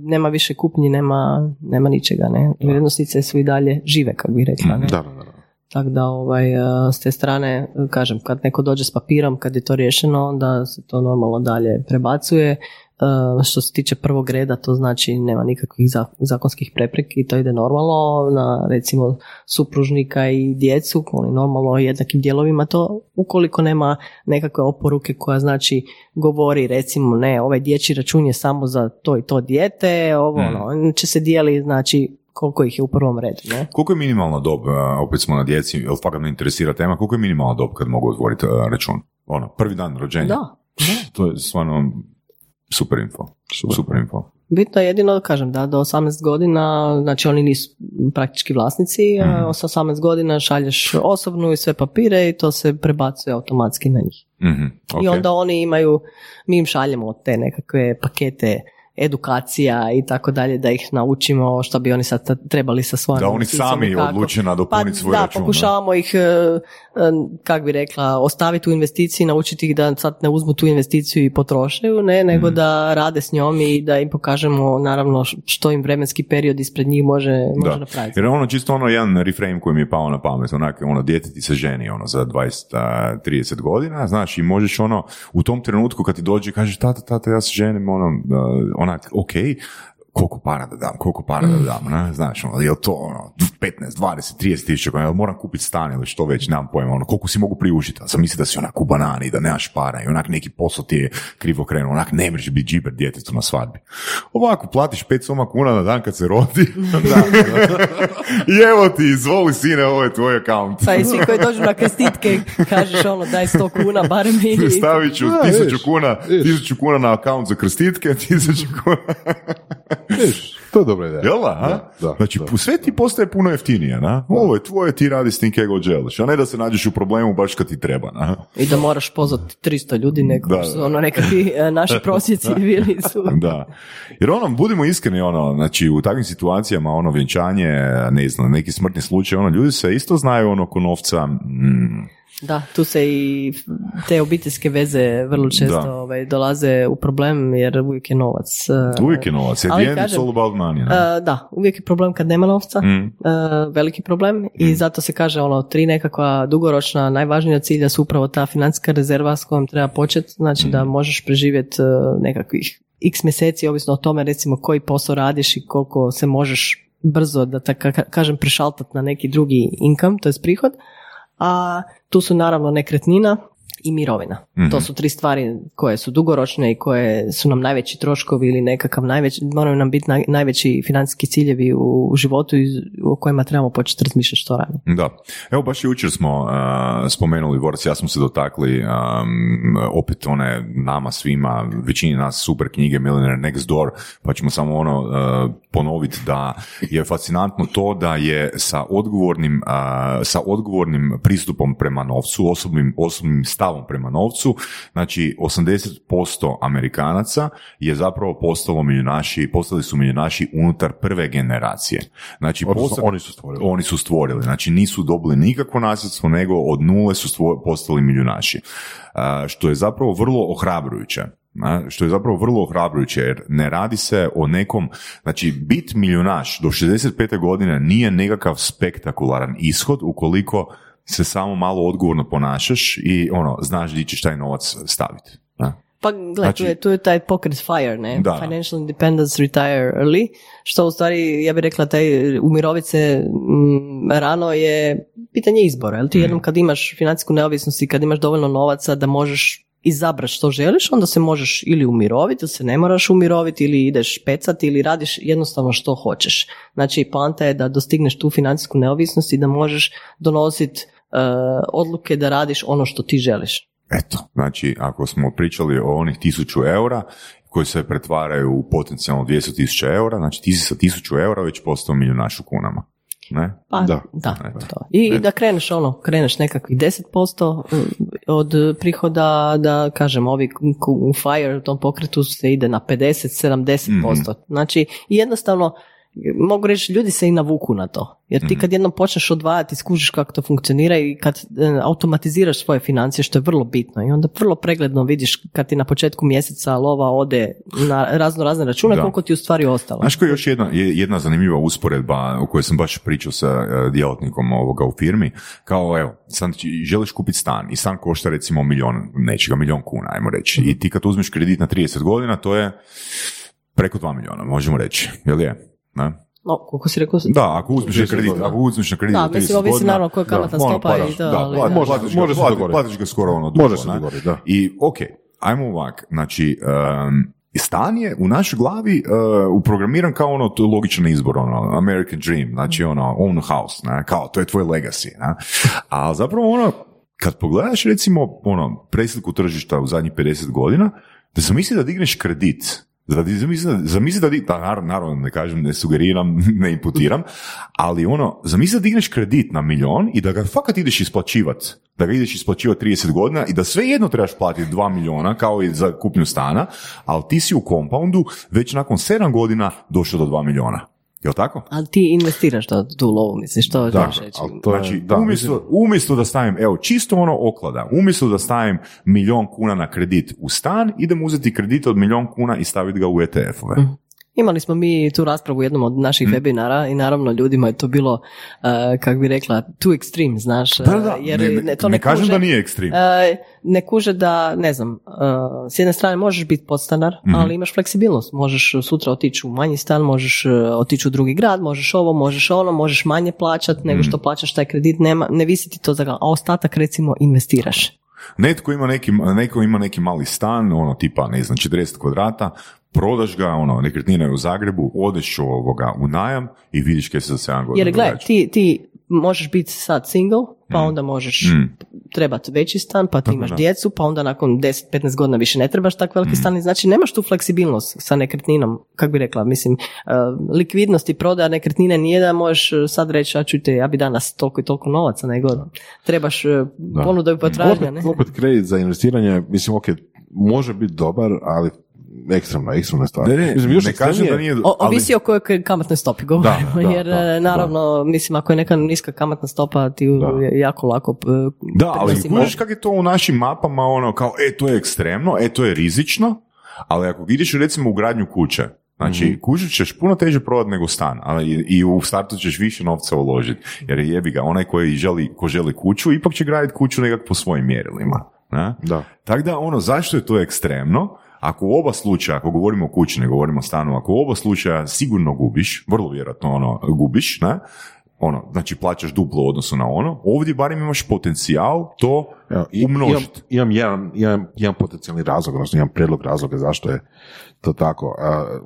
nema više kupnji, nema, nema ničega, ne. Vrijednosnice su i dalje žive, kako bi rekla, ne. Da, da, da. Tako da, ovaj, a, s te strane, e, kažem, kad neko dođe s papirom, kad je to riješeno, onda se to normalno dalje prebacuje. E, Što se tiče prvog reda, to znači nema nikakvih za- zakonskih prepreki i to ide normalno na recimo supružnika i djecu, oni normalno jednakim dijelovima to, ukoliko nema nekakve oporuke koja znači govori recimo ne, ovaj dječji račun je samo za to i to dijete, ovo ono, će se dijeli znači koliko ih je u prvom redu, ne? Koliko je minimalna dob, a, opet smo na djeci, jer fakat me interesira tema, koliko je minimalna dob kad mogu otvoriti a, račun? Ono, prvi dan rođenja. Da, To je stvarno super info. Super, info. Bitno je jedino, kažem, da do 18 godina, znači oni nisu praktički vlasnici, a sa 18 godina šalješ osobnu i sve papire i to se prebacuje automatski na njih. Mhm, I ok. onda oni imaju, mi im šaljemo te nekakve pakete edukacija i tako dalje, da ih naučimo što bi oni sad trebali sa svojom Da oni sami odluče nadopuniti pa, svoj da, račun, pokušavamo ih, e, e, kak bi rekla, ostaviti u investiciji, naučiti ih da sad ne uzmu tu investiciju i potroše ju, ne, nego Mm. da rade s njom i da im pokažemo naravno što im vremenski period ispred njih može, može Da. napraviti. Jer ono čisto ono jedan reframe koji mi je pao na pamet, onak, ono, dijete ti se ženi ono, za 20-30 godina, znaš, i možeš ono, u tom trenutku kad ti dođe i kažeš, tata, tata, ja se ženim, ono, onak, ok, koliko para da dam, koliko para da dam, ne? znaš, ono, jel to ono, 15, 20, 30 tisuća, kuna, jel moram kupiti stan ili što već, nemam pojma, ono, koliko si mogu priuštiti, a sam misli da si onak u banani, da nemaš para i onak neki posao ti je krivo krenuo, onak ne možeš biti džiber djetetu na svadbi. Ovako, platiš 5 soma kuna na dan kad se rodi, i evo ti, izvoli sine, ovo je tvoj account. Pa i svi koji dođu na krstitke, kažeš ono, daj 100 kuna, barem mi. Stavit ću Da, tisuću vidiš, kuna, tisuću kuna na account za krstitke, tisuću kuna. To je dobra ideja. Jel da, a? Da, da, znači, da. sve ti postaje puno jeftinije, na? Ovo je tvoje, ti radi s tim kaj god želiš, a ne da se nađeš u problemu baš kad ti treba, na? I da moraš pozvati 300 ljudi, neko, Da, da. su ono nekakvi e, naši prosjeci bili su. Da. Jer ono, budimo iskreni, ono, znači u takvim situacijama, ono, vjenčanje, ne znam, neki smrtni slučaj, ono, ljudi se isto znaju, ono, oko novca, mm, Da, tu se i te obiteljske veze vrlo često Da. ovaj, dolaze u problem jer uvijek je novac. e, uvijek je novac, it's kažem, all about money, ne? e, da, uvijek je problem kad nema novca, Mm. e, veliki problem i zato se kaže ono, tri nekakva dugoročna najvažnija cilja su upravo ta financijska rezerva s kojom treba početi, znači da možeš preživjeti nekakvih x mjeseci, ovisno o tome recimo koji posao radiš i koliko se možeš brzo, da tako ka- kažem, prešaltat na neki drugi income, to je prihod, a tu su naravno nekretnina i mirovina. To su tri stvari koje su dugoročne i koje su nam najveći troškovi ili nekakav najveći, moraju nam biti naj- najveći financijski ciljevi u, u životu i o kojima trebamo početi razmišljati što radimo. Da. Evo baš jučer smo uh, spomenuli, Borac, ja smo se dotakli um, opet one nama svima, većini nas super knjige Millionaire Next Door, pa ćemo samo ono uh, ponoviti da je fascinantno to da je sa odgovornim, uh, sa odgovornim pristupom prema novcu, osobnim, osobnim stavom prema novcu, znači 80% Amerikanaca je zapravo postalo milijunaši, postali su milijunaši unutar prve generacije. Znači, Odnosno, posebno- oni su stvorili. oni su stvorili. Znači nisu dobili nikakvo nasljedstvo, nego od nule su stvo- postali milijunaši. Što je zapravo vrlo ohrabrujuće. na, što je zapravo vrlo ohrabrujuće jer ne radi se o nekom, znači bit milijunaš do 65. godine nije nekakav spektakularan ishod ukoliko se samo malo odgovorno ponašaš i ono, znaš gdje ćeš taj novac staviti. na. Pa gle, Znači- tu, je, tu je taj pocket FIRE, ne? Da. Financial Independence Retire Early, što u stvari, ja bih rekla, taj umirovit se mm, rano je pitanje izbora. Jel ti Mm. jednom kad imaš financijsku neovisnost i kad imaš dovoljno novaca da možeš izabrati što želiš, onda se možeš ili umiroviti, ili se ne moraš umiroviti, ili ideš pecati, ili radiš jednostavno što hoćeš. Znači, poanta je da dostigneš tu financijsku neovisnost i da možeš donositi odluke da radiš ono što ti želiš. Eto, znači ako smo pričali o onih tisuću eura koji se pretvaraju u potencijalno 200 tisuća eura, znači ti si sa tisuću eura već postao milijunaš u kunama. Ne? Pa, Da. da. Eto. to. I da kreneš ono, kreneš nekakvih 10% od prihoda, da kažem, ovi u FIRE, u tom pokretu se ide na 50-70%. Znači, i jednostavno, mogu reći, ljudi se i navuku na to. Jer ti kad jednom počneš odvajati, skužiš kako to funkcionira i kad e, automatiziraš svoje financije, što je vrlo bitno. I onda vrlo pregledno vidiš kad ti na početku mjeseca lova ode na razno razne račune, Da. koliko ti u stvari ostalo. Znaš koja je još jedna, je- jedna zanimljiva usporedba o kojoj sam baš pričao sa e, djelatnikom ovoga u firmi, kao evo, ti želiš kupiti stan i stan košta recimo milion nečega, milion kuna, ajmo reći. I ti kad uzmeš kredit na 30 godina, to je preko 2 miliona, možemo reći, jel je? Ne? No, koliko si rekao? Da, ako uzmeš na 30 kredit, ako uzmeš na kredit Da, na 30 mislim, ovisi godina, naravno koja je kamatna da, ono, stopa i to, da, ali da. Može- platiš ga- može se platiš- dogoditi. Platiš ga skoro ono dugo, Može se dogoditi, da. I ok, ajmo ovak, znači, um, stan je u našoj glavi uh, uprogramiran kao ono, to je logičan izbor, ono, American Dream, znači ono, own house, ne, kao, to je tvoj legacy, ne, a zapravo ono, kad pogledaš recimo, ono, presliku tržišta u zadnjih 50 godina, da zamisli da digneš kredit, zamisli, zamisli da, di- da naravno, ne kažem, ne sugeriram, ne imputiram, ali ono, zamisli da digneš kredit na milion i da ga fakat ideš isplaćivat, da ga ideš isplaćivat 30 godina i da sve jedno trebaš platiti 2 miliona kao i za kupnju stana, ali ti si u compoundu već nakon 7 godina došao do 2 miliona. Jel tako? Ali ti investiraš to, tu lovu, misliš, što Da, reći? ali to Znači, da, umjesto, umjesto da stavim, evo, čisto ono oklada, umjesto da stavim milion kuna na kredit u stan, idem uzeti kredit od milion kuna i staviti ga u ETF-ove. Mhm. Imali smo mi tu raspravu u jednom od naših Mm. webinara i naravno ljudima je to bilo, uh, kako bi rekla, too extreme, znaš. Da, da, uh, jer ne, ne, to ne kažem kuže, da nije ekstrem. uh, ne kuže da, ne znam, uh, s jedne strane možeš biti podstanar, Mhm. ali imaš fleksibilnost. Možeš sutra otići u manji stan, možeš otići u drugi grad, možeš ovo, možeš ono, možeš manje plaćat Mhm. nego što plaćaš taj kredit, nema, ne visi ti to za a ostatak recimo investiraš. Netko ima neki, neko ima neki mali stan, ono tipa, ne znam, 40 kvadrata, prodaš ga, ono, nekretnina je u Zagrebu, odeš ovoga u najam i vidiš kaj se za 7 godina Jer gledaj, ti, ti možeš biti sad single, pa onda možeš Mm. trebati veći stan, pa ti imaš da. djecu, pa onda nakon 10-15 godina više ne trebaš tak Mm. veliki stan. i Znači nemaš tu fleksibilnost sa nekretninom, kako bi rekla, mislim, uh, likvidnost i prodaja nekretnine nije da možeš uh, sad reći, a čujte, ja bi danas toliko i toliko novaca, nego trebaš uh, ponuda i potražnja, ne? Opet, opet kredit za investiranje, mislim, ok, može biti dobar, ali ekstremno, ekstremna stvar. Ne, ne, mislim, još ne kažem da nije... O, ali- ovisi o kojoj kamatnoj stopi govorimo, Da, da, jer da, uh, naravno, mislim, ako je neka niska kamatna stopa, ti Da. je jako lako uh, Da, ali mislim, kužiš kak je to u našim mapama, ono, kao, e, to je ekstremno, e, to je rizično, ali ako ideš recimo u gradnju kuće, Znači, Mhm. kuću ćeš puno teže prodati nego stan, ali i- i u startu ćeš više novca uložiti, jer je jebi ga, onaj koji želi, ko želi kuću, ipak će graditi kuću nekak po svojim mjerilima. Ne? Da. Tako da, ono, zašto je to ekstremno? Ako u oba slučaja, ako govorimo o kući, ne govorimo o stanu, ako u oba slučaja sigurno gubiš, vrlo vjerojatno ono, gubiš, ne? Ono, znači plaćaš duplo u odnosu na ono, ovdje barem imaš potencijal to Evo, umnožiti. Imam, imam jedan, jedan, jedan potencijalni razlog, odnosno jedan predlog razloga zašto je to tako. A,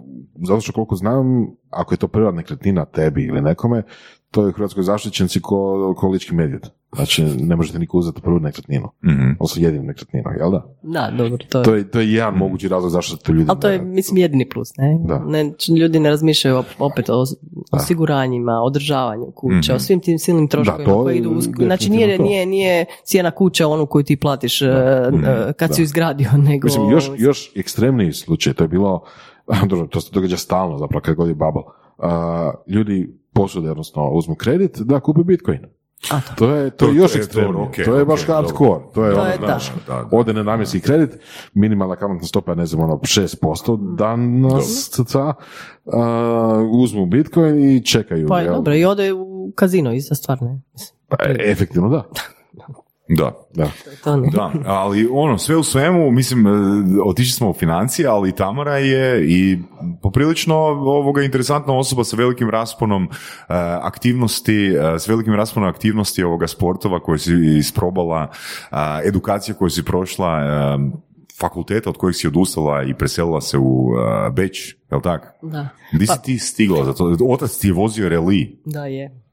zato što koliko znam, ako je to prva nekretnina tebi ili nekome, to je u Hrvatskoj zaštićenci ko, ko lički medvjed. Znači, ne možete niko uzeti prvu nekretninu. Mhm. Odnosno jedinu nekretninu, jel da? Da, dobro, to je. To je, to je jedan mogući razlog zašto to ljudi... Ali to je, ne- mislim, jedini plus, ne? Da. ne ljudi ne razmišljaju op- opet o osiguranjima, održavanju kuće, Mhm. o svim tim silnim troškovima koji idu uz... Znači, nije, to. nije, nije cijena kuće onu koju ti platiš e, e, kad si ju izgradio, nego... Mislim, još, još ekstremniji slučaj, to je bilo, dobro, to se događa stalno zapravo kad god je bubble. A, ljudi posude, odnosno uzmu kredit da kupe Bitcoin. A to. To je, to, To- je još to je ekstremnije. dobro, okej, to je baš okej, hardcore. To je, To ono, je znaš, da, da, da. ode na namjenski kredit, minimalna kamatna stopa je, ne znam, ono, 6% danas, cca, a, uzmu Bitcoin i čekaju. Pa je dobro, i ode u kazino iza stvar, ne? Mislim, Pa, efektivno da. Da. da. To ne. Da, ali ono, sve u svemu, mislim, e, otišli smo u financije, ali Tamara je i poprilično ovoga interesantna osoba sa velikim rasponom e, aktivnosti, e, s velikim rasponom aktivnosti ovoga sportova koje si isprobala, edukacija koju si prošla, e, fakulteta od kojeg si odustala i preselila se u e, Beč, jel tak? Da. Gdje si ti stigla za to? Otac ti je vozio reli. Da, je.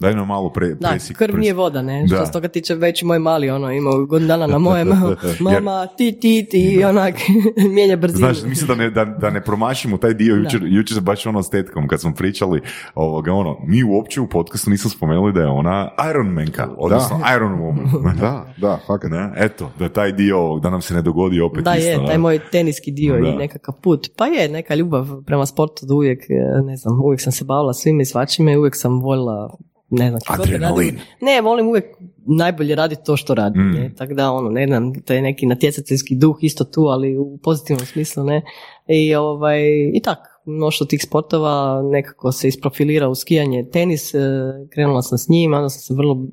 Daj nam malo pre, Da, presik. krv nije voda, ne? Da. Što se toga tiče, već moj mali, ono, imao godinu dana na mojem, mama, ti, ti, ti, i onak, mijenja brzinu. Znaš, mislim da ne, da, da ne promašimo taj dio, jučer, jučer baš ono s tetkom kad smo pričali, ovoga, ono, mi uopće u podcastu nismo spomenuli da je ona Iron Manka, odnosno Iron Woman. Da, da, fakat. Ne? Eto, da taj dio, da nam se ne dogodi opet Da isto. je, da. taj moj teniski dio Da. i nekakav put. Pa je, neka ljubav prema sportu da uvijek, e, ne znam, uvijek sam se bavila svime i svačime, uvijek sam voljela, ne znam, kako Adrenalin. Ne, volim uvijek najbolje raditi to što radim. Mm. Ne? Tako da, ono, ne znam, to je neki natjecateljski duh isto tu, ali u pozitivnom smislu, ne. I, ovaj, i tak, mnoštvo tih sportova nekako se isprofilira u skijanje, tenis, e, krenula sam s njim, onda sam se vrlo mm,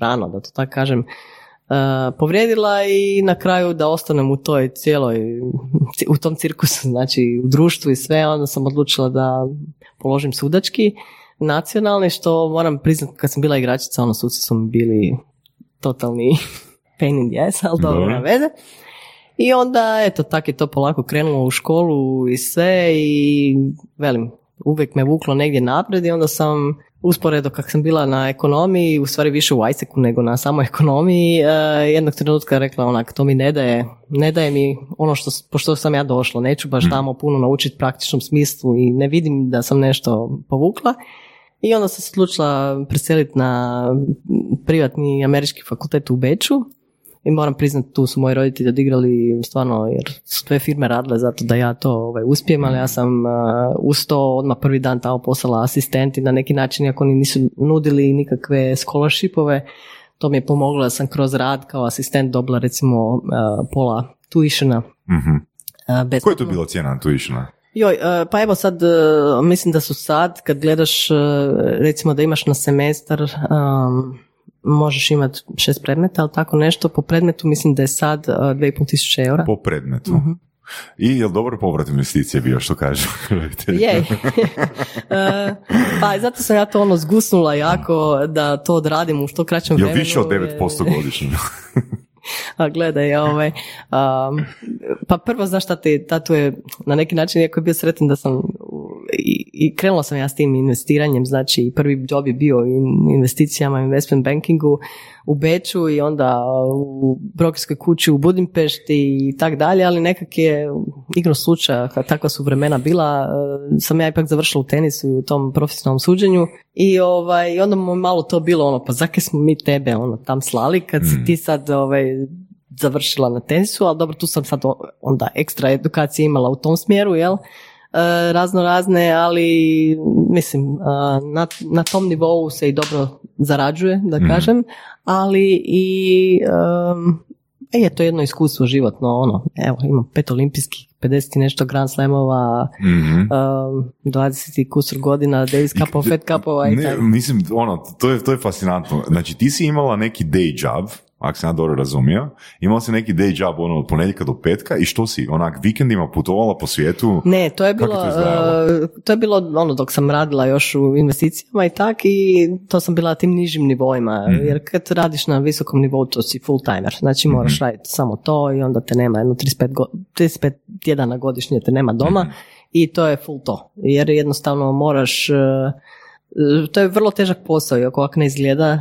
rano, da to tako kažem, e, povrijedila i na kraju da ostanem u toj cijeloj, u tom cirkusu, znači u društvu i sve, onda sam odlučila da položim sudački nacionalni, što moram priznati kad sam bila igračica, ono suci su mi bili totalni pain in the ass, ali dobro, Dobro. nema veze. I onda, eto, tak je to polako krenulo u školu i sve i velim, uvijek me vuklo negdje naprijed i onda sam usporedo kak sam bila na ekonomiji, u stvari više u ISEC-u nego na samoj ekonomiji, eh, jednog trenutka rekla onak, to mi ne daje, ne daje mi ono što, po što sam ja došla, neću baš tamo puno naučiti praktičnom smislu i ne vidim da sam nešto povukla. I onda sam se odlučila preseliti na privatni američki fakultet u Beču i moram priznati tu su moji roditelji odigrali stvarno jer su sve firme radile zato da ja to ovaj, uspijem, ali ja sam uh, uz to odmah prvi dan tamo poslala asistenti na neki način iako oni nisu nudili nikakve scholarshipove to mi je pomoglo da sam kroz rad kao asistent dobila recimo uh, pola tuišena Mhm. uh. Koja je to bila cijena tuišna? Joj, e, pa evo sad, e, mislim da su sad, kad gledaš, e, recimo da imaš na semestar, um, možeš imati šest predmeta, ali tako nešto, po predmetu mislim da je sad uh, 2,5 tisuće eura. Po predmetu. Mhm. I je li dobar povrat investicije bio, što kažu? Je. Pa zato sam ja to ono zgusnula jako da to odradim u što kraćem Je vremenu. više od jer- 9% godišnje? A gledaj, ovaj, um, pa prvo znaš šta ti, tatu je na neki način, iako je bio sretan da sam u- i, i krenula sam ja s tim investiranjem, znači prvi job je bio in investicijama, investment bankingu u Beču i onda u brokerskoj kući u Budimpešti i tak dalje, ali nekak je igro slučaja, takva su vremena bila, eh, sam ja ipak završila u tenisu i u tom profesionalnom suđenju i ovaj, onda mu je malo to bilo ono, pa zakaj smo mi tebe ono, tam slali kad si ti sad ovaj, završila na tenisu, ali dobro, tu sam sad onda ekstra edukacije imala u tom smjeru, jel? E, razno razne, ali mislim, e, na, na tom nivou se i dobro zarađuje, da kažem, ali i um, e, je to jedno iskustvo životno, ono, evo, imam pet olimpijskih, 50 i nešto Grand Slamova, Mhm. um, 20 i kusur godina, Davis Cupova, Fed Cupova i Ne, tako. mislim, ono, to je, to je fascinantno. Znači, ti si imala neki day job, ako sam ja dobro razumio, imala si neki day job ono, od ponedjeljka do petka i što si, onak, vikendima putovala po svijetu? Ne, to je bilo, je to je bilo ono dok sam radila još u investicijama i tak i to sam bila na tim nižim nivoima, Mhm. jer kad radiš na visokom nivou to si full timer, znači moraš Mhm. raditi samo to i onda te nema jedno 35, go, 35 tjedana godišnje te nema doma Mhm. i to je full to, jer jednostavno moraš e, to je vrlo težak posao, iako ovako ne izgleda. E,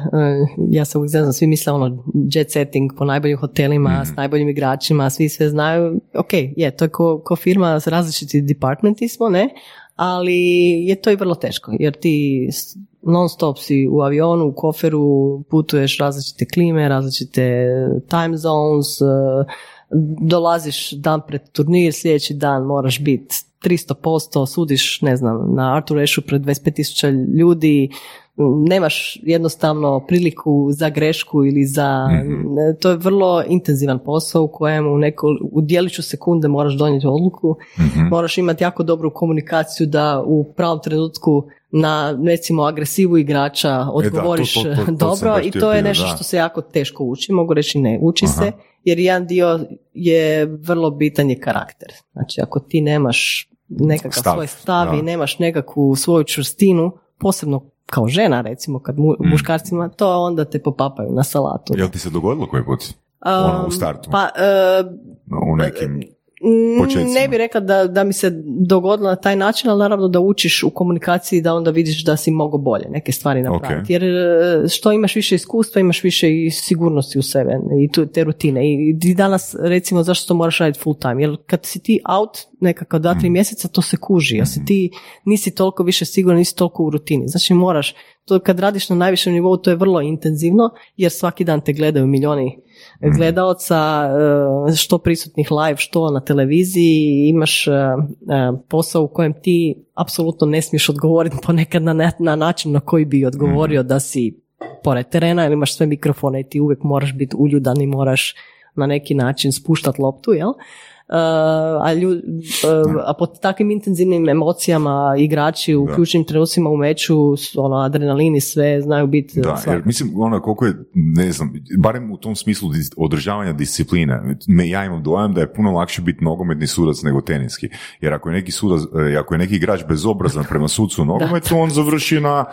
Ja se uvijek znam, svi misle ono jet setting po najboljim hotelima, s najboljim igračima, svi sve znaju. Ok, je, to je ko, ko firma, s različiti departmenti smo, ne? Ali je to i vrlo teško, jer ti non stop si u avionu, u koferu, putuješ različite klime, različite time zones, e, dolaziš dan pred turnir, sljedeći dan moraš biti 300%, sudiš, ne znam, na Arthur Ashu pred 25.000 ljudi, nemaš jednostavno priliku za grešku ili za, to je vrlo intenzivan posao u kojem u, neko, u dijeliću sekunde moraš donijeti odluku, moraš imati jako dobru komunikaciju da u pravom trenutku na recimo agresivu igrača odgovoriš to- to- to- to sam dobro i to je nešto da. što se jako teško uči, mogu reći ne uči Aha. se, jer jedan dio je vrlo bitan je karakter. Znači ako ti nemaš nekakav Stav, svoj stav da. i nemaš nekakvu svoju čvrstinu, posebno kao žena recimo, kad mu, Mm. muškarcima, to onda te popapaju na salatu. Jel ti se dogodilo koji put? ono, u Um, startu? Pa, e, U nekim... Mm, počecima. Ne bih rekla da, da mi se dogodilo na taj način, ali naravno da učiš u komunikaciji da onda vidiš da si mogao bolje neke stvari napraviti. Ok. Jer e, što imaš više iskustva, imaš više i sigurnosti u sebe i tu, te rutine. I ti danas recimo zašto to moraš raditi full time? Jer kad si ti out nekako dva, Mm. tri mjeseca to se kuži. Jer si ti nisi toliko više siguran, nisi toliko u rutini. Znači moraš, to kad radiš na najvišem nivou to je vrlo intenzivno jer svaki dan te gledaju milijoni gledaoca, e, što prisutnih live, što na televiziji, imaš e, e, posao u kojem ti apsolutno ne smiješ odgovoriti ponekad na, na način na koji bi odgovorio da si pored terena ili imaš sve mikrofone i ti uvijek moraš biti uljudan i moraš na neki način spuštati loptu, jel? A, lju- uh, a pod takvim intenzivnim emocijama igrači u Da. ključnim trenucima u meču, ono, adrenalin i sve znaju biti Da, svak- jer mislim, ono, koliko je, ne znam, barem u tom smislu održavanja discipline, me, ja imam dojam da je puno lakše biti nogometni sudac nego teniski. Jer ako je neki sudac, e, ako je neki igrač bezobrazan prema sucu u nogometu, on završi na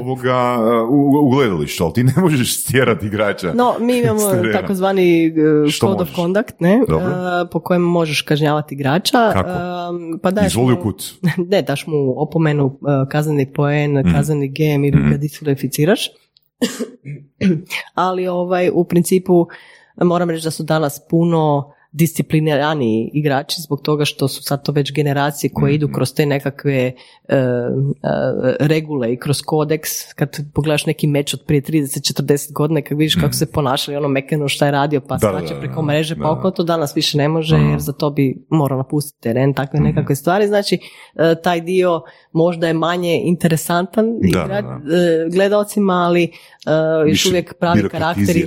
ovoga, u, u gledalištu, ali ti ne možeš stjerati igrača. No, mi imamo takozvani Što code of conduct, ne? Dobro. Po kojem možeš kažnjavati igrača. Kako? Pa daješ Izvoli mu- kut. ne, daš mu opomenu, uh, kazneni poen, Mhm. kazneni game ili ga diskvalificiraš. Ali ovaj, u principu moram reći da su danas puno discipliniraniji igrači zbog toga što su sad to već generacije koje idu kroz te nekakve e, e, regule i kroz kodeks kad pogledaš neki meč od prije 30-40 godina kad vidiš kako se ponašali ono Mekenu šta je radio pa Da, da, da, preko da. mreže Da, pa da. oko to danas više ne može Mhm. jer za to bi morao napustiti teren takve nekakve stvari znači e, taj dio možda je manje interesantan Da, igra- da, e, gledaocima ali još uvijek pravi karakteri.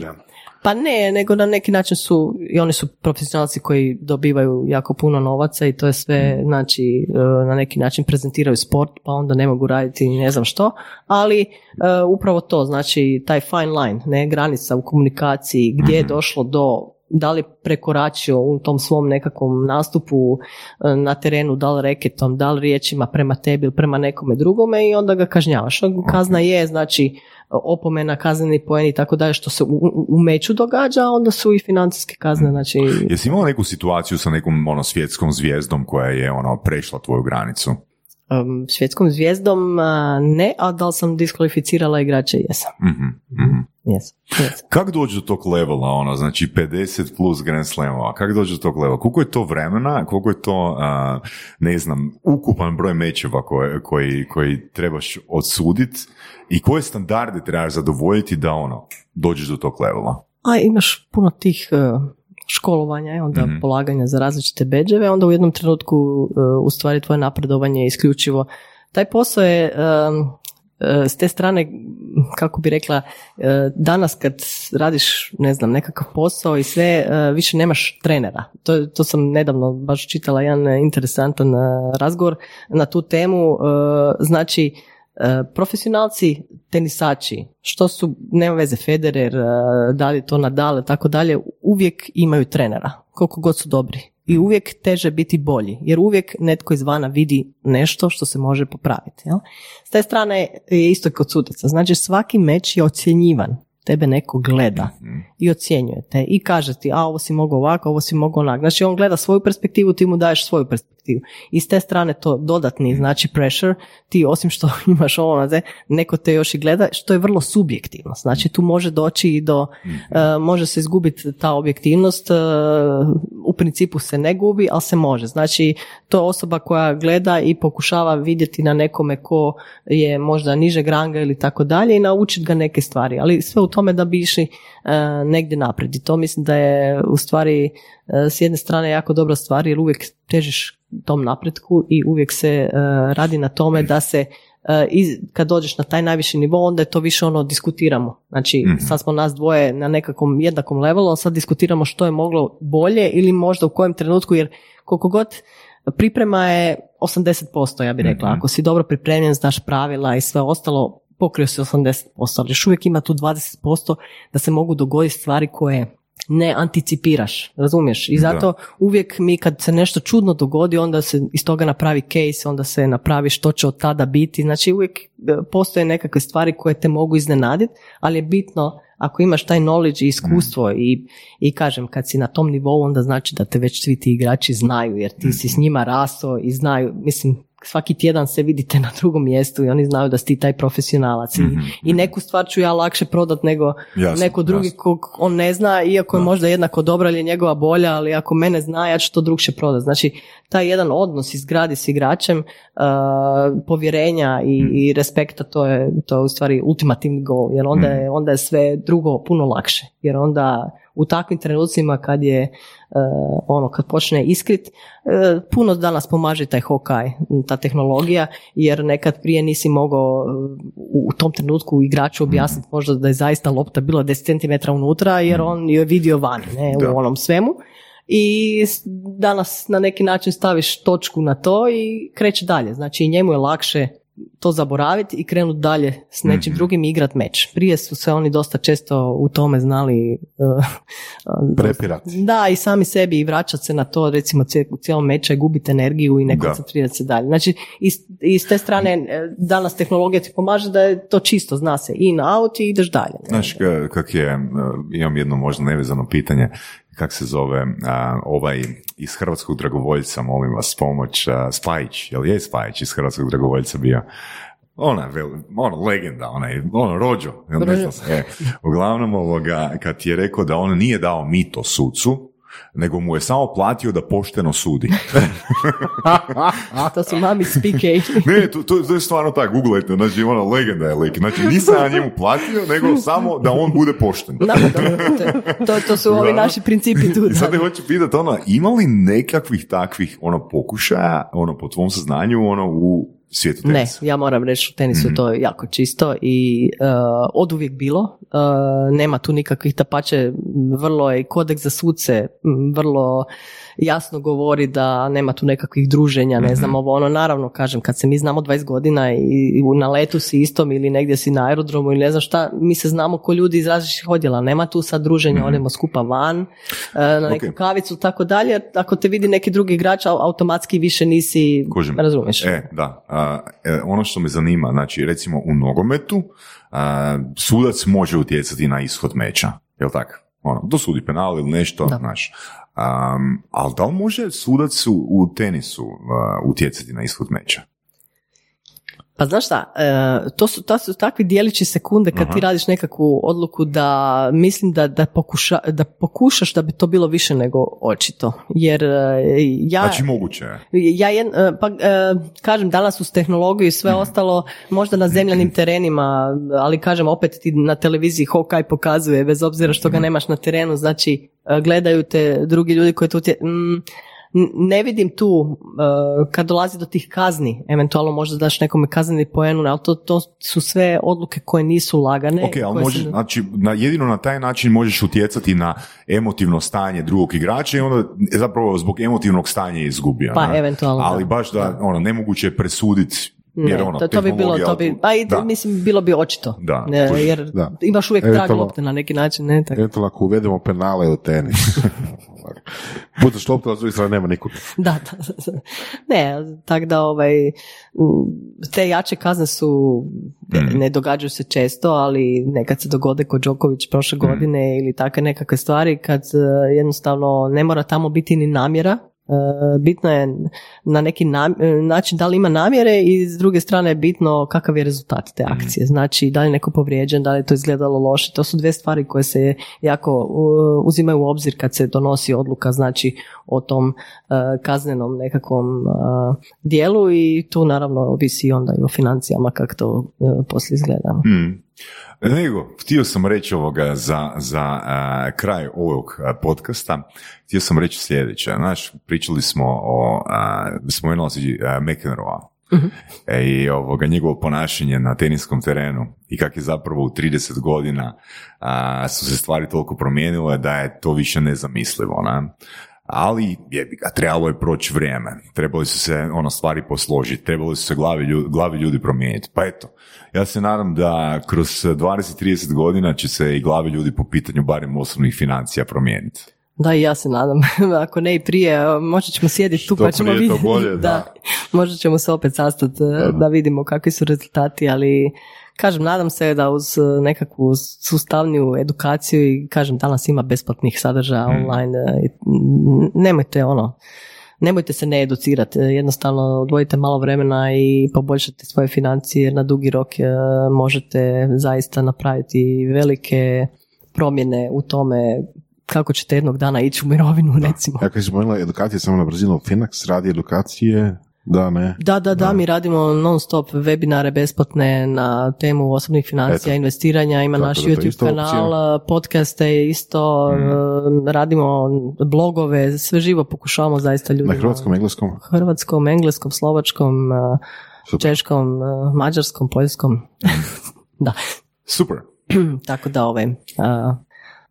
Pa ne, nego na neki način su, i oni su profesionalci koji dobivaju jako puno novaca i to je sve, znači, e, na neki način prezentiraju sport, pa onda ne mogu raditi ne znam što, ali e, upravo to, znači, taj fine line, ne, granica u komunikaciji, gdje je došlo do da li prekoračio u tom svom nekakvom nastupu e, na terenu, da li reketom, da li riječima prema tebi ili prema nekome drugome i onda ga kažnjavaš. Kazna je, znači, opomena, kazneni poen i tako dalje, što se u, u- u meču događa, a onda su i financijske kazne, znači... Jesi imala neku situaciju sa nekom ono, svjetskom zvijezdom koja je ono, prešla tvoju granicu? Um, svjetskom zvijezdom ne, a da li sam diskvalificirala igrače, jesam. Mhm, mhm. Jesam, jesam. Kako dođe do tog levela, ono, znači 50 plus Grand Slamova, kako dođe do tog levela? Koliko je to vremena, koliko je to, a, ne znam, ukupan broj mečeva koje, koji, koji trebaš odsuditi i koje standarde trebaš zadovoljiti da, ono, dođeš do tog levela? A imaš puno tih e, školovanja i onda Mhm. polaganja za različite beđeve, onda u jednom trenutku e, u stvari tvoje napredovanje je isključivo. Taj posao je e, s te strane, kako bi rekla, danas kad radiš, ne znam, nekakav posao i sve, više nemaš trenera. To, to sam nedavno baš čitala jedan interesantan razgovor na tu temu. Znači, profesionalci tenisači, što su, nema veze, Federer, e, da li to Nadal, tako dalje, uvijek imaju trenera, koliko god su dobri. I uvijek teže biti bolji, jer uvijek netko izvana vidi nešto što se može popraviti. Jel? S te strane je isto kod sudaca. Znači svaki meč je ocjenjivan. Tebe neko gleda i ocjenjuje te i kaže ti, a ovo si mogao ovako, ovo si mogao onak. Znači on gleda svoju perspektivu, ti mu daješ svoju perspektivu. I s te strane to dodatni, znači pressure, ti osim što imaš ovo, ne, neko te još i gleda, što je vrlo subjektivno. Znači tu može doći i do, e, može se izgubiti ta objektivnost, e, u principu se ne gubi, ali se može. Znači to je osoba koja gleda i pokušava vidjeti na nekome ko je možda nižeg ranga ili tako dalje i naučiti ga neke stvari, ali sve u tome da bi išli negdje naprijed. I to mislim da je u stvari e, s jedne strane jako dobra stvar jer uvijek težiš tom napretku i uvijek se e, radi na tome da se e, i kad dođeš na taj najviši nivo, onda je to više ono diskutiramo. Znači, Mhm. sad smo nas dvoje na nekakvom jednakom levelu, sad diskutiramo što je moglo bolje ili možda u kojem trenutku, jer koliko god priprema je 80%, ja bih rekla. Mhm. Ako si dobro pripremljen, znaš pravila i sve ostalo, pokrio si 80%, ali još uvijek ima tu 20% da se mogu dogoditi stvari koje ne anticipiraš, razumiješ? I zato uvijek mi kad se nešto čudno dogodi, onda se iz toga napravi case, onda se napravi što će od tada biti. Znači uvijek e, postoje nekakve stvari koje te mogu iznenaditi, ali je bitno ako imaš taj knowledge i iskustvo i, i kažem, kad si na tom nivou, onda znači da te već svi ti igrači znaju, jer ti si s njima raso i znaju, mislim, svaki tjedan se vidite na drugom mjestu i oni znaju da si ti taj profesionalac. I, I neku stvar ću ja lakše prodat nego Jasno, neko drugi jasno. kog on ne zna, iako je možda jednako dobra ili je njegova bolja, ali ako mene zna, ja ću to drugše prodat. Znači, taj jedan odnos izgradi s igračem, uh, povjerenja i, i respekta, to je, to je u stvari ultimativni gol, jer onda je, onda je sve drugo puno lakše. Jer onda u takvim trenucima kad je uh, ono, kad počne iskrit, uh, puno danas pomaže taj Hawkeye, ta tehnologija, jer nekad prije nisi mogao uh, u, u tom trenutku igraču objasniti možda da je zaista lopta bila 10 cm unutra, jer on je vidio vani, ne, Da. u onom svemu. I danas na neki način staviš točku na to i kreće dalje. Znači i njemu je lakše to zaboraviti i krenuti dalje s nečim drugim i igrat meč. Prije su se oni dosta često u tome znali uh, uh, Prepirat. da, i sami sebi i vraćati se na to, recimo u cijelom meču i gubiti energiju i ne koncentrirati se dalje. Znači, i s- te strane e, danas tehnologija ti pomaže da je to čisto, zna se in, out i ideš dalje. Znaš ka- kak je, imam jedno možda nevezano pitanje, kak se zove a, ovaj iz Hrvatskog dragovoljca, molim vas, pomoć, a, Spajić, jel je Spajić iz Hrvatskog dragovoljca bio? Ona, ono, legenda, onaj, ono, rođo, jel ne znam e, uglavnom ovoga, kad je rekao da on nije dao mito sucu, nego mu je samo platio da pošteno sudi. To su mami spike. Ne, to, to, to je stvarno tako, googlajte, znači ono, legenda je lik. Znači nisam ja njemu platio, nego samo da on bude pošten. Da, to, to, to su ovi naši principi tu. I sad te hoću pitati, ono, ima li nekakvih takvih ono pokušaja, ono, po tvom saznanju, ono, u svijetu Ne, tenisa? ja moram reći u tenisu Mhm. to je jako čisto i uh, od uvijek bilo. Uh, nema tu nikakvih tapače, vrlo je i kodeks za suce, vrlo jasno govori da nema tu nekakvih druženja, ne Mhm. znam ovo ono, naravno kažem, kad se mi znamo 20 godina i, na letu si istom ili negdje si na aerodromu ili ne znam šta, mi se znamo ko ljudi iz različitih odjela, nema tu sad druženja, odemo skupa van, uh, na neku Mhm. Ok. kavicu, tako dalje, ako te vidi neki drugi igrač, au- automatski više nisi, Kužim. razumiješ. E, da. A, e, ono što me zanima, znači, recimo u nogometu, a, sudac može utjecati na ishod meča, jel tako? Ono, dosudi penal ili nešto, Da. znaš. Am, ali da li može sudac u, u tenisu a, utjecati na ishod meča? Pa znaš šta, e, to su, to su takvi dijelići sekunde kad ti radiš nekakvu odluku da mislim da, da, pokuša, da pokušaš da bi to bilo više nego očito. Jer e, ja... Znači, moguće. Ja jed, e, pa e, kažem danas uz tehnologiju i sve ostalo možda na zemljanim terenima, ali kažem opet ti na televiziji Hawkeye pokazuje bez obzira što ga nemaš na terenu, znači gledaju te drugi ljudi koji tu tje- mm, ne vidim tu e, kad dolazi do tih kazni, eventualno možda daš nekome kazneni poenu, ali to, to su sve odluke koje nisu lagane. Ok, ali koje može, se- znači, na, jedino na taj način možeš utjecati na emotivno stanje drugog igrača i onda zapravo zbog emotivnog stanja izgubio. Pa, ne? eventualno, Ali da. baš da, ono, nemoguće je presuditi, jer Ne, ono, to, to bi bilo, to bi, pa i, Da. mislim, bilo bi očito. Da, Ne, jer Da. imaš uvijek trag lopte na neki način, ne, tako. Eventualno ako uvedemo penale u tenis. Pucaš loptu, a s druge strane nema nikud. Da, da, da. Ne, tako da ovaj, te jače kazne su, Mm. ne događaju se često, ali nekad se dogode kod Đoković prošle Mm. godine ili takve nekakve stvari kad e, jednostavno ne mora tamo biti ni namjera. E, bitno je na neki nam- način da li ima namjere i s druge strane je bitno kakav je rezultat te akcije. Znači da li je neko povrijeđen, da li je to izgledalo loše. To su dvije stvari koje se jako uzimaju u obzir kad se donosi odluka znači o tom uh, kaznenom nekakvom uh, dijelu i tu naravno ovisi onda i o financijama kako to poslije izgleda. Mm. Nego, htio sam reći ovoga za, za a, kraj ovog podcasta, htio sam reći sljedeće. Znaš, pričali smo o, a, spomenula si McEnroe, E, I ovoga, njegovo ponašanje na teniskom terenu i kak je zapravo u 30 godina a, su se stvari toliko promijenile da je to više nezamislivo. Na? ali jebi ga, trebalo je proći vrijeme, trebali su se ono stvari posložiti, trebali su se glavi ljudi, glavi ljudi promijeniti. Pa eto, ja se nadam da kroz 20-30 godina će se i glavi ljudi po pitanju barem osobnih financija promijeniti. Da, i ja se nadam. Ako ne i prije, možda ćemo sjediti tu pa ćemo prije, to vidjeti. bolje, da. možda ćemo se opet sastati eh, da vidimo kakvi su rezultati, ali kažem, nadam se da uz eh, nekakvu sustavniju edukaciju i kažem, danas ima besplatnih sadržaja Mm. online. eh, Nemojte ono, nemojte se ne educirati, jednostavno odvojite malo vremena i poboljšate svoje financije jer na dugi rok eh, možete zaista napraviti velike promjene u tome kako ćete jednog dana ići u mirovinu recimo. Ja kad si spomenula edukacije samo na brzinu, Finax radi edukacije, da ne. Da, da, da, mi radimo non stop webinare besplatne na temu osobnih financija, Eto. investiranja, ima Tako naš da YouTube kanal, podcaste isto, Mhm. eh, radimo blogove, sve živo pokušavamo zaista ljudima. Na hrvatskom, engleskom. Hrvatskom, engleskom, slovačkom, eh, Super. češkom, eh, mađarskom, poljskom. da, Super. tako da ovaj,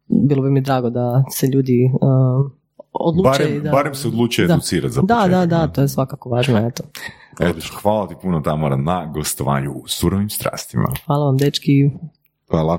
bilo bi mi drago da se ljudi a, odluče. i Barem, da, barem se odlučuje da. educirati za Da, početak, da, da, to je svakako važno, eto. Odlično. Hvala ti puno Tamara na gostovanju u surovim strastima. Hvala vam, dečki, Hvala.